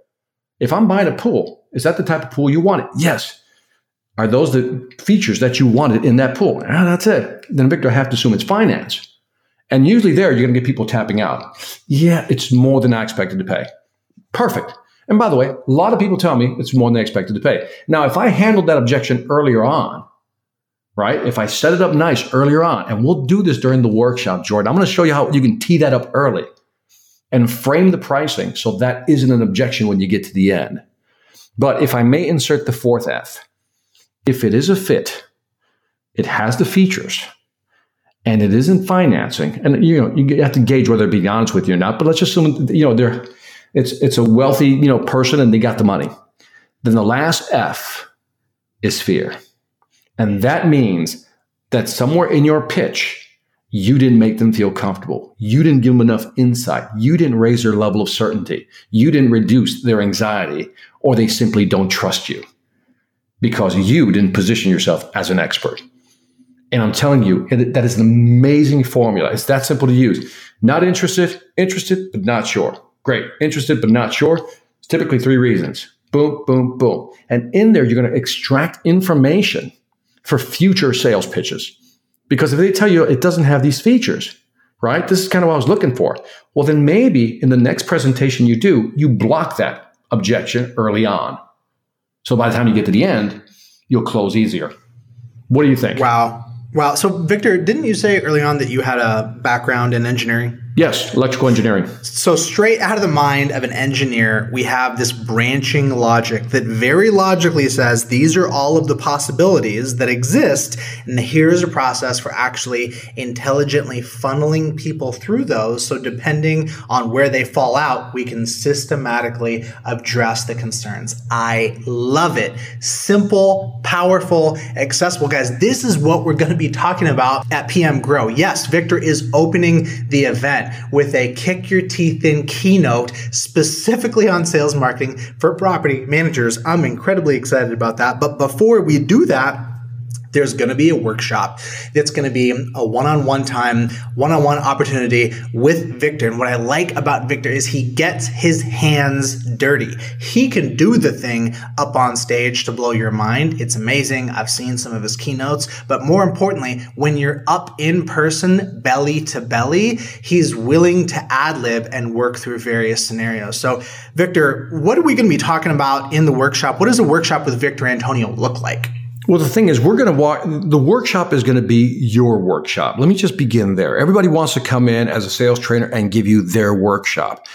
if I'm buying a pool, is that the type of pool you wanted? Yes. Are those the features that you wanted in that pool? Ah, that's it. Then Victor, I have to assume it's finance. And usually there, you're going to get people tapping out. Yeah, it's more than I expected to pay. Perfect. And by the way, a lot of people tell me it's more than they expected to pay. Now, if I handled that objection earlier on, right? If I set it up nice earlier on, and we'll do this during the workshop, Jordan, I'm going to show you how you can tee that up early and frame the pricing so that isn't an objection when you get to the end. But if I may insert the fourth F, if it is a fit, it has the features, and it isn't financing, and you know you have to gauge whether to be honest with you or not. But let's just assume you know they're it's it's a wealthy you know person and they got the money. Then the last F is fear, and that means that somewhere in your pitch You didn't make them feel comfortable. You didn't give them enough insight. You didn't raise their level of certainty. You didn't reduce their anxiety, or they simply don't trust you because you didn't position yourself as an expert. And I'm telling you, that is an amazing formula. It's that simple to use. Not interested, interested, but not sure. Great. Interested, but not sure. It's typically three reasons. Boom, boom, boom. And in there, you're going to extract information for future sales pitches. Because if they tell you it doesn't have these features, right? This is kind of what I was looking for. Well, then maybe in the next presentation you do, you block that objection early on. So by the time you get to the end, you'll close easier. What do you think? Wow. Wow. So, Victor, didn't you say early on that you had a background in engineering? Yes, electrical engineering. So, straight out of the mind of an engineer, we have this branching logic that very logically says these are all of the possibilities that exist. And here's a process for actually intelligently funneling people through those. So, depending on where they fall out, we can systematically address the concerns. I love it. Simple, powerful, accessible. Guys, this is what we're going to be talking about at PM Grow. Yes, Victor is opening the event with a kick your teeth in keynote specifically on sales marketing for property managers. I'm incredibly excited about that. But before we do that, there's going to be a workshop. It's going to be a one-on-one time, one-on-one opportunity with Victor. And what I like about Victor is he gets his hands dirty. He can do the thing up on stage to blow your mind. It's amazing. I've seen some of his keynotes, but more importantly, when you're up in person, belly to belly, he's willing to ad lib and work through various scenarios. So, Victor, what are we going to be talking about in the workshop? What does a workshop with Victor Antonio look like? Well, the thing is, we're going to walk, the workshop is going to be your workshop. Let me just begin there. Everybody wants to come in as a sales trainer and give you their workshop.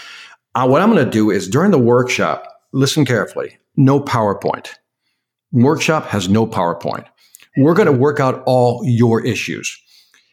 Uh, what I'm going to do is during the workshop, listen carefully, no PowerPoint. Workshop has no PowerPoint. We're going to work out all your issues.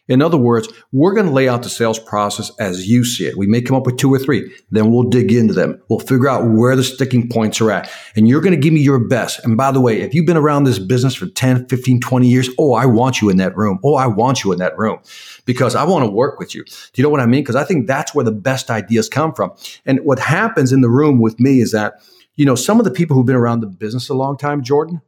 In other words, we're going to lay out the sales process as you see it. We may come up with two or three. Then we'll dig into them. We'll figure out where the sticking points are at. And you're going to give me your best. And by the way, if you've been around this business for 10, 15, 20 years, oh, I want you in that room. Oh, I want you in that room because I want to work with you. Do you know what I mean? Because I think that's where the best ideas come from. And what happens in the room with me is that, you know, some of the people who've been around the business a long time, Jordan,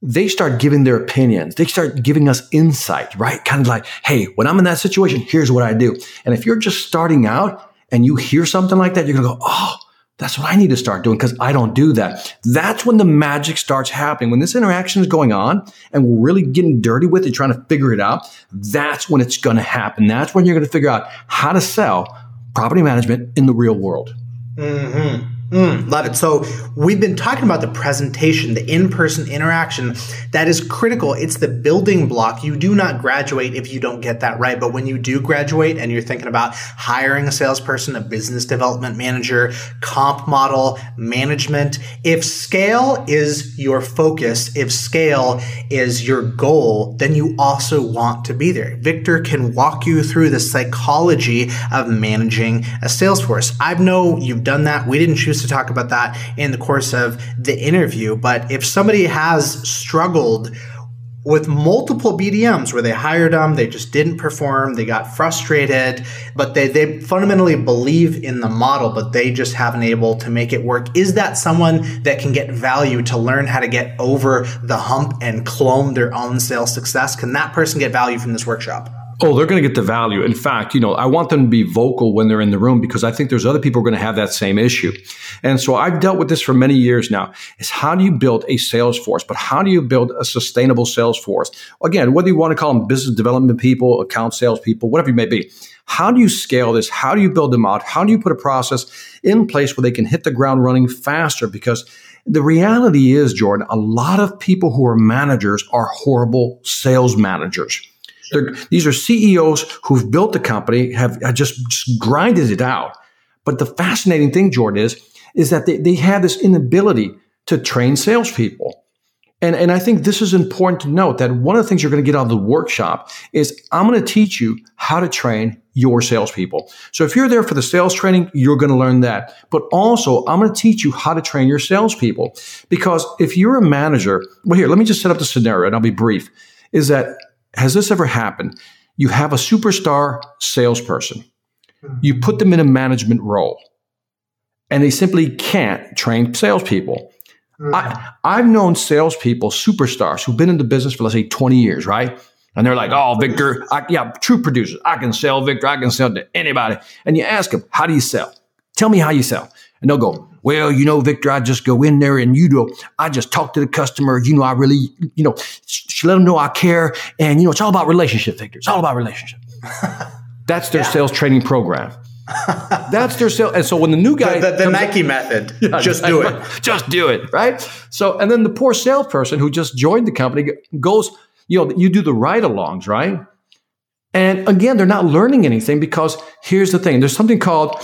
they start giving their opinions. They start giving us insight, right? Kind of like, hey, when I'm in that situation, here's what I do. And if you're just starting out and you hear something like that, you're going to go, oh, that's what I need to start doing because I don't do that. That's when the magic starts happening. When this interaction is going on and we're really getting dirty with it, trying to figure it out, that's when it's going to happen. That's when you're going to figure out how to sell property management in the real world. Mm-hmm. Mm, love it. So we've been talking about the presentation, the in-person interaction. That is critical. It's the building block. You do not graduate if you don't get that right. But when you do graduate and you're thinking about hiring a salesperson, a business development manager, comp model, management, if scale is your focus, if scale is your goal, then you also want to be there. Victor can walk you through the psychology of managing a sales force. I know you've done that. We didn't choose to talk about that in the course of the interview. But if somebody has struggled with multiple BDMs where they hired them, they just didn't perform, they got frustrated, but they, they fundamentally believe in the model, but they just haven't able to make it work. Is that someone that can get value to learn how to get over the hump and clone their own sales success? Can that person get value from this workshop? Oh, they're going to get the value. In fact, you know, I want them to be vocal when they're in the room because I think there's other people who are going to have that same issue. And so I've dealt with this for many years now. Is how do you build a sales force, but how do you build a sustainable sales force? Again, whether you want to call them business development people, account sales people, whatever you may be. How do you scale this? How do you build them out? How do you put a process in place where they can hit the ground running faster? Because the reality is, Jordan, a lot of people who are managers are horrible sales managers they're, these are CEOs who've built the company, have, have just, just grinded it out. But the fascinating thing, Jordan, is, is that they, they have this inability to train salespeople. And, and I think this is important to note that one of the things you're going to get out of the workshop is I'm going to teach you how to train your salespeople. So if you're there for the sales training, you're going to learn that. But also, I'm going to teach you how to train your salespeople. Because if you're a manager, well, here, let me just set up the scenario and I'll be brief. Is that has this ever happened? you have a superstar salesperson, you put them in a management role, and they simply can't train salespeople. Mm. I, I've known salespeople, superstars, who've been in the business for, let's say, 20 years, right? And they're like, oh, Victor, I, yeah, true producers. I can sell, Victor. I can sell to anybody. And you ask them, how do you sell? Tell me how you sell. And they'll go, well, you know, Victor, I just go in there and you know, I just talk to the customer. You know, I really, you know, sh- let them know I care. And, you know, it's all about relationship, Victor. It's all about relationship. *laughs* That's their yeah. sales training program. That's their sales. And so when the new guy, the, the, the Nike method, *laughs* yeah, just do it, *laughs* just do it, right? So, and then the poor salesperson who just joined the company goes, you know, you do the ride alongs, right? And again, they're not learning anything because here's the thing: there's something called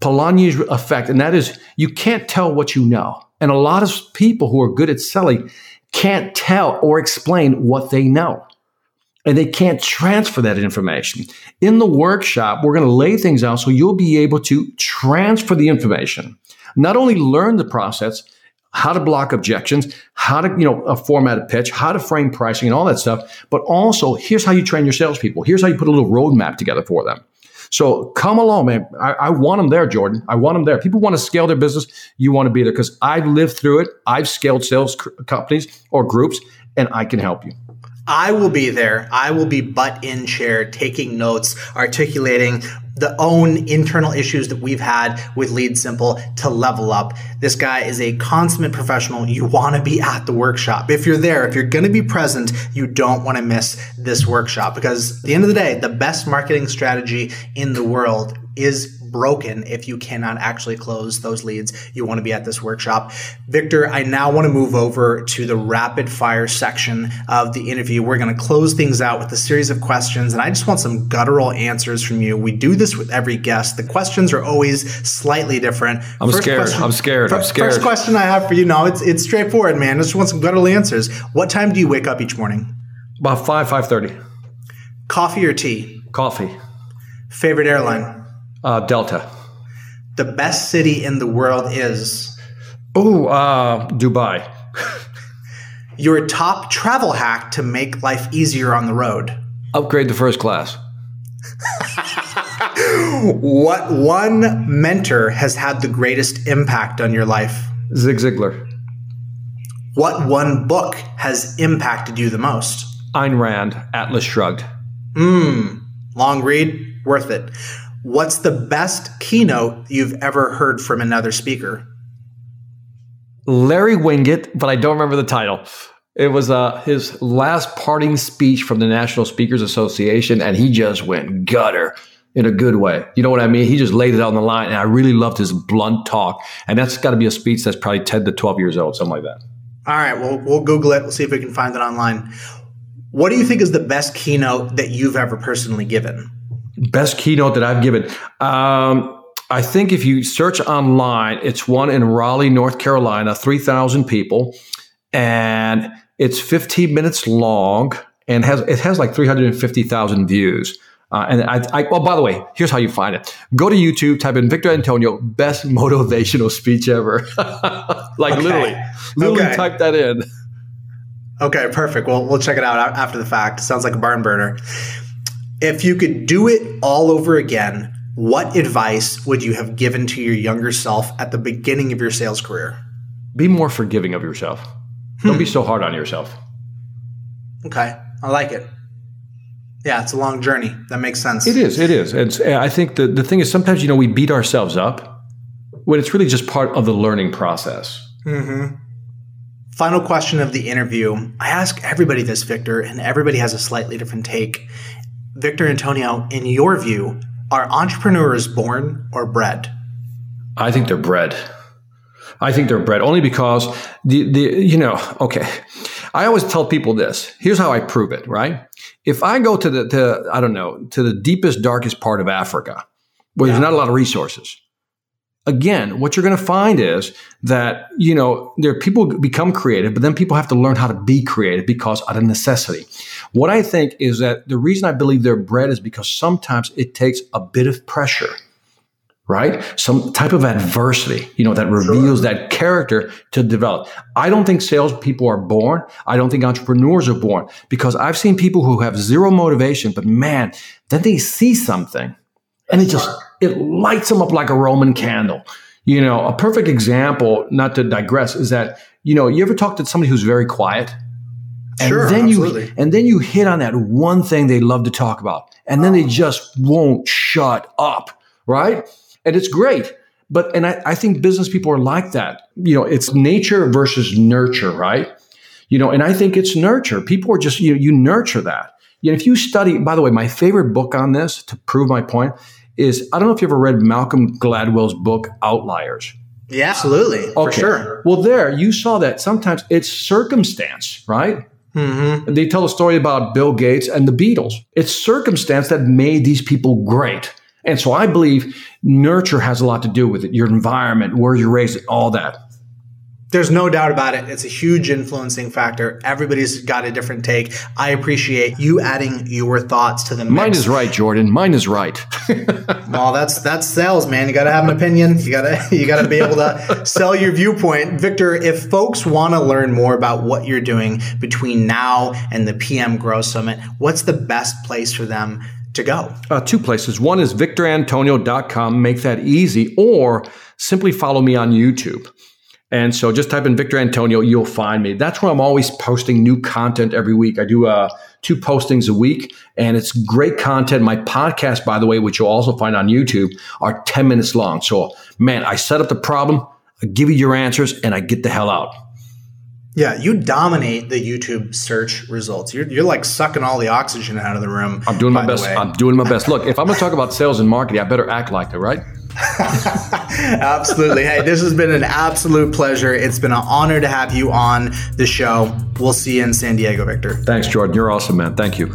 Polanyi's effect, and that is you can't tell what you know. And a lot of people who are good at selling can't tell or explain what they know and they can't transfer that information. In the workshop, we're going to lay things out so you'll be able to transfer the information. Not only learn the process, how to block objections, how to, you know, uh, a formatted pitch, how to frame pricing and all that stuff, but also here's how you train your salespeople. Here's how you put a little roadmap together for them. So come along, man. I, I, want them there, Jordan. I want them there. People want to scale their business. You want to be there because I've lived through it. I've scaled sales companies or groups, and I can help you. I will be there. I will be butt in chair taking notes, articulating the own internal issues that we've had with LeadSimple to level up. This guy is a consummate professional. You want to be at the workshop. If you're there, if you're going to be present, you don't want to miss this workshop because at the end of the day, the best marketing strategy in the world is broken if you cannot actually close those leads. You want to be at this workshop. Victor, I now want to move over to the rapid fire section of the interview. We're going to close things out with a series of questions, and I just want some guttural answers from you. We do this with every guest. The questions are always slightly different. I'm first scared. Question, I'm scared. I'm scared. First question I have for you now, it's it's straightforward, man. I just want some guttural answers. What time do you wake up each morning? About five, five thirty. Coffee or tea? Coffee. Favorite airline? Uh, Delta. The best city in the world is? Oh, uh, Dubai. *laughs* Your top travel hack to make life easier on the road? Upgrade to first class. *laughs* what one mentor has had the greatest impact on your life? Zig Ziglar. What one book has impacted you the most? Ayn Rand, Atlas Shrugged. Mmm, long read, worth it. What's the best keynote you've ever heard from another speaker? Larry Winget, but I don't remember the title. It was uh, his last parting speech from the National Speakers Association, and he just went gutter in a good way. You know what I mean? He just laid it on the line, and I really loved his blunt talk. And that's got to be a speech that's probably 10 to 12 years old, something like that. All right, well, we'll Google it. We'll see if we can find it online. What do you think is the best keynote that you've ever personally given? Best keynote that I've given. Um, I think if you search online, it's one in Raleigh, North Carolina, 3,000 people, and it's 15 minutes long and has it has like 350,000 views. Uh, and I, I, oh, by the way, here's how you find it. Go to YouTube, type in Victor Antonio, best *laughs* motivational speech ever. *laughs* like okay. literally, literally okay. type that in. Okay, perfect. Well, we'll check it out after the fact. Sounds like a barn burner. If you could do it all over again, what advice would you have given to your younger self at the beginning of your sales career? Be more forgiving of yourself. Hmm. Don't be so hard on yourself. Okay, I like it. Yeah, it's a long journey. That makes sense. It is. It is. It's, I think the, the thing is sometimes, you know, we beat ourselves up when it's really just part of the learning process. Mm-hmm. Final question of the interview. I ask everybody this, Victor, and everybody has a slightly different take. Victor Antonio, in your view, are entrepreneurs born or bred? I think they're bred. I think they're bred only because the, the you know okay. I always tell people this. Here's how I prove it. Right? If I go to the to I don't know to the deepest darkest part of Africa where yeah. there's not a lot of resources, again, what you're going to find is that, you know, there are people become creative, but then people have to learn how to be creative because out of necessity. What I think is that the reason I believe they're bred is because sometimes it takes a bit of pressure right? Some type of adversity, you know, that reveals sure. that character to develop. I don't think salespeople are born. I don't think entrepreneurs are born because I've seen people who have zero motivation, but man, then they see something and it just, it lights them up like a Roman candle. You know, a perfect example, not to digress, is that, you know, you ever talk to somebody who's very quiet? And sure, then absolutely. you and then you hit on that one thing they love to talk about. And then they oh. just won't shut up, right? And it's great. But and I, I think business people are like that. You know, it's nature versus nurture, right? You know, and I think it's nurture. People are just you know, you nurture that. Know, if you study, by the way, my favorite book on this to prove my point is I don't know if you ever read Malcolm Gladwell's book Outliers. Yeah, absolutely. Okay. For sure. Well, there you saw that sometimes it's circumstance, right? Mm-hmm. They tell a story about Bill Gates and the Beatles. It's circumstance that made these people great. And so I believe nurture has a lot to do with it. Your environment, where you're raised, all that. There's no doubt about it. It's a huge influencing factor. Everybody's got a different take. I appreciate you adding your thoughts to the mix. Mine is right, Jordan. Mine is right. *laughs* well, that's that's sales, man. You got to have an opinion. You got to you got to be able to sell your viewpoint. Victor, if folks want to learn more about what you're doing between now and the PM Grow Summit, what's the best place for them to go? Uh, two places. One is victorantonio.com. Make that easy, or simply follow me on YouTube. And so just type in Victor Antonio, you'll find me. That's where I'm always posting new content every week. I do uh, two postings a week, and it's great content. My podcast, by the way, which you'll also find on YouTube, are 10 minutes long. So, man, I set up the problem, I give you your answers, and I get the hell out. Yeah, you dominate the YouTube search results. You're, you're like sucking all the oxygen out of the room. I'm doing my best. I'm doing my best. Look, if I'm going to talk about sales and marketing, I better act like it, right? *laughs* Absolutely. Hey, this has been an absolute pleasure. It's been an honor to have you on the show. We'll see you in San Diego, Victor. Thanks, Jordan. You're awesome, man. Thank you.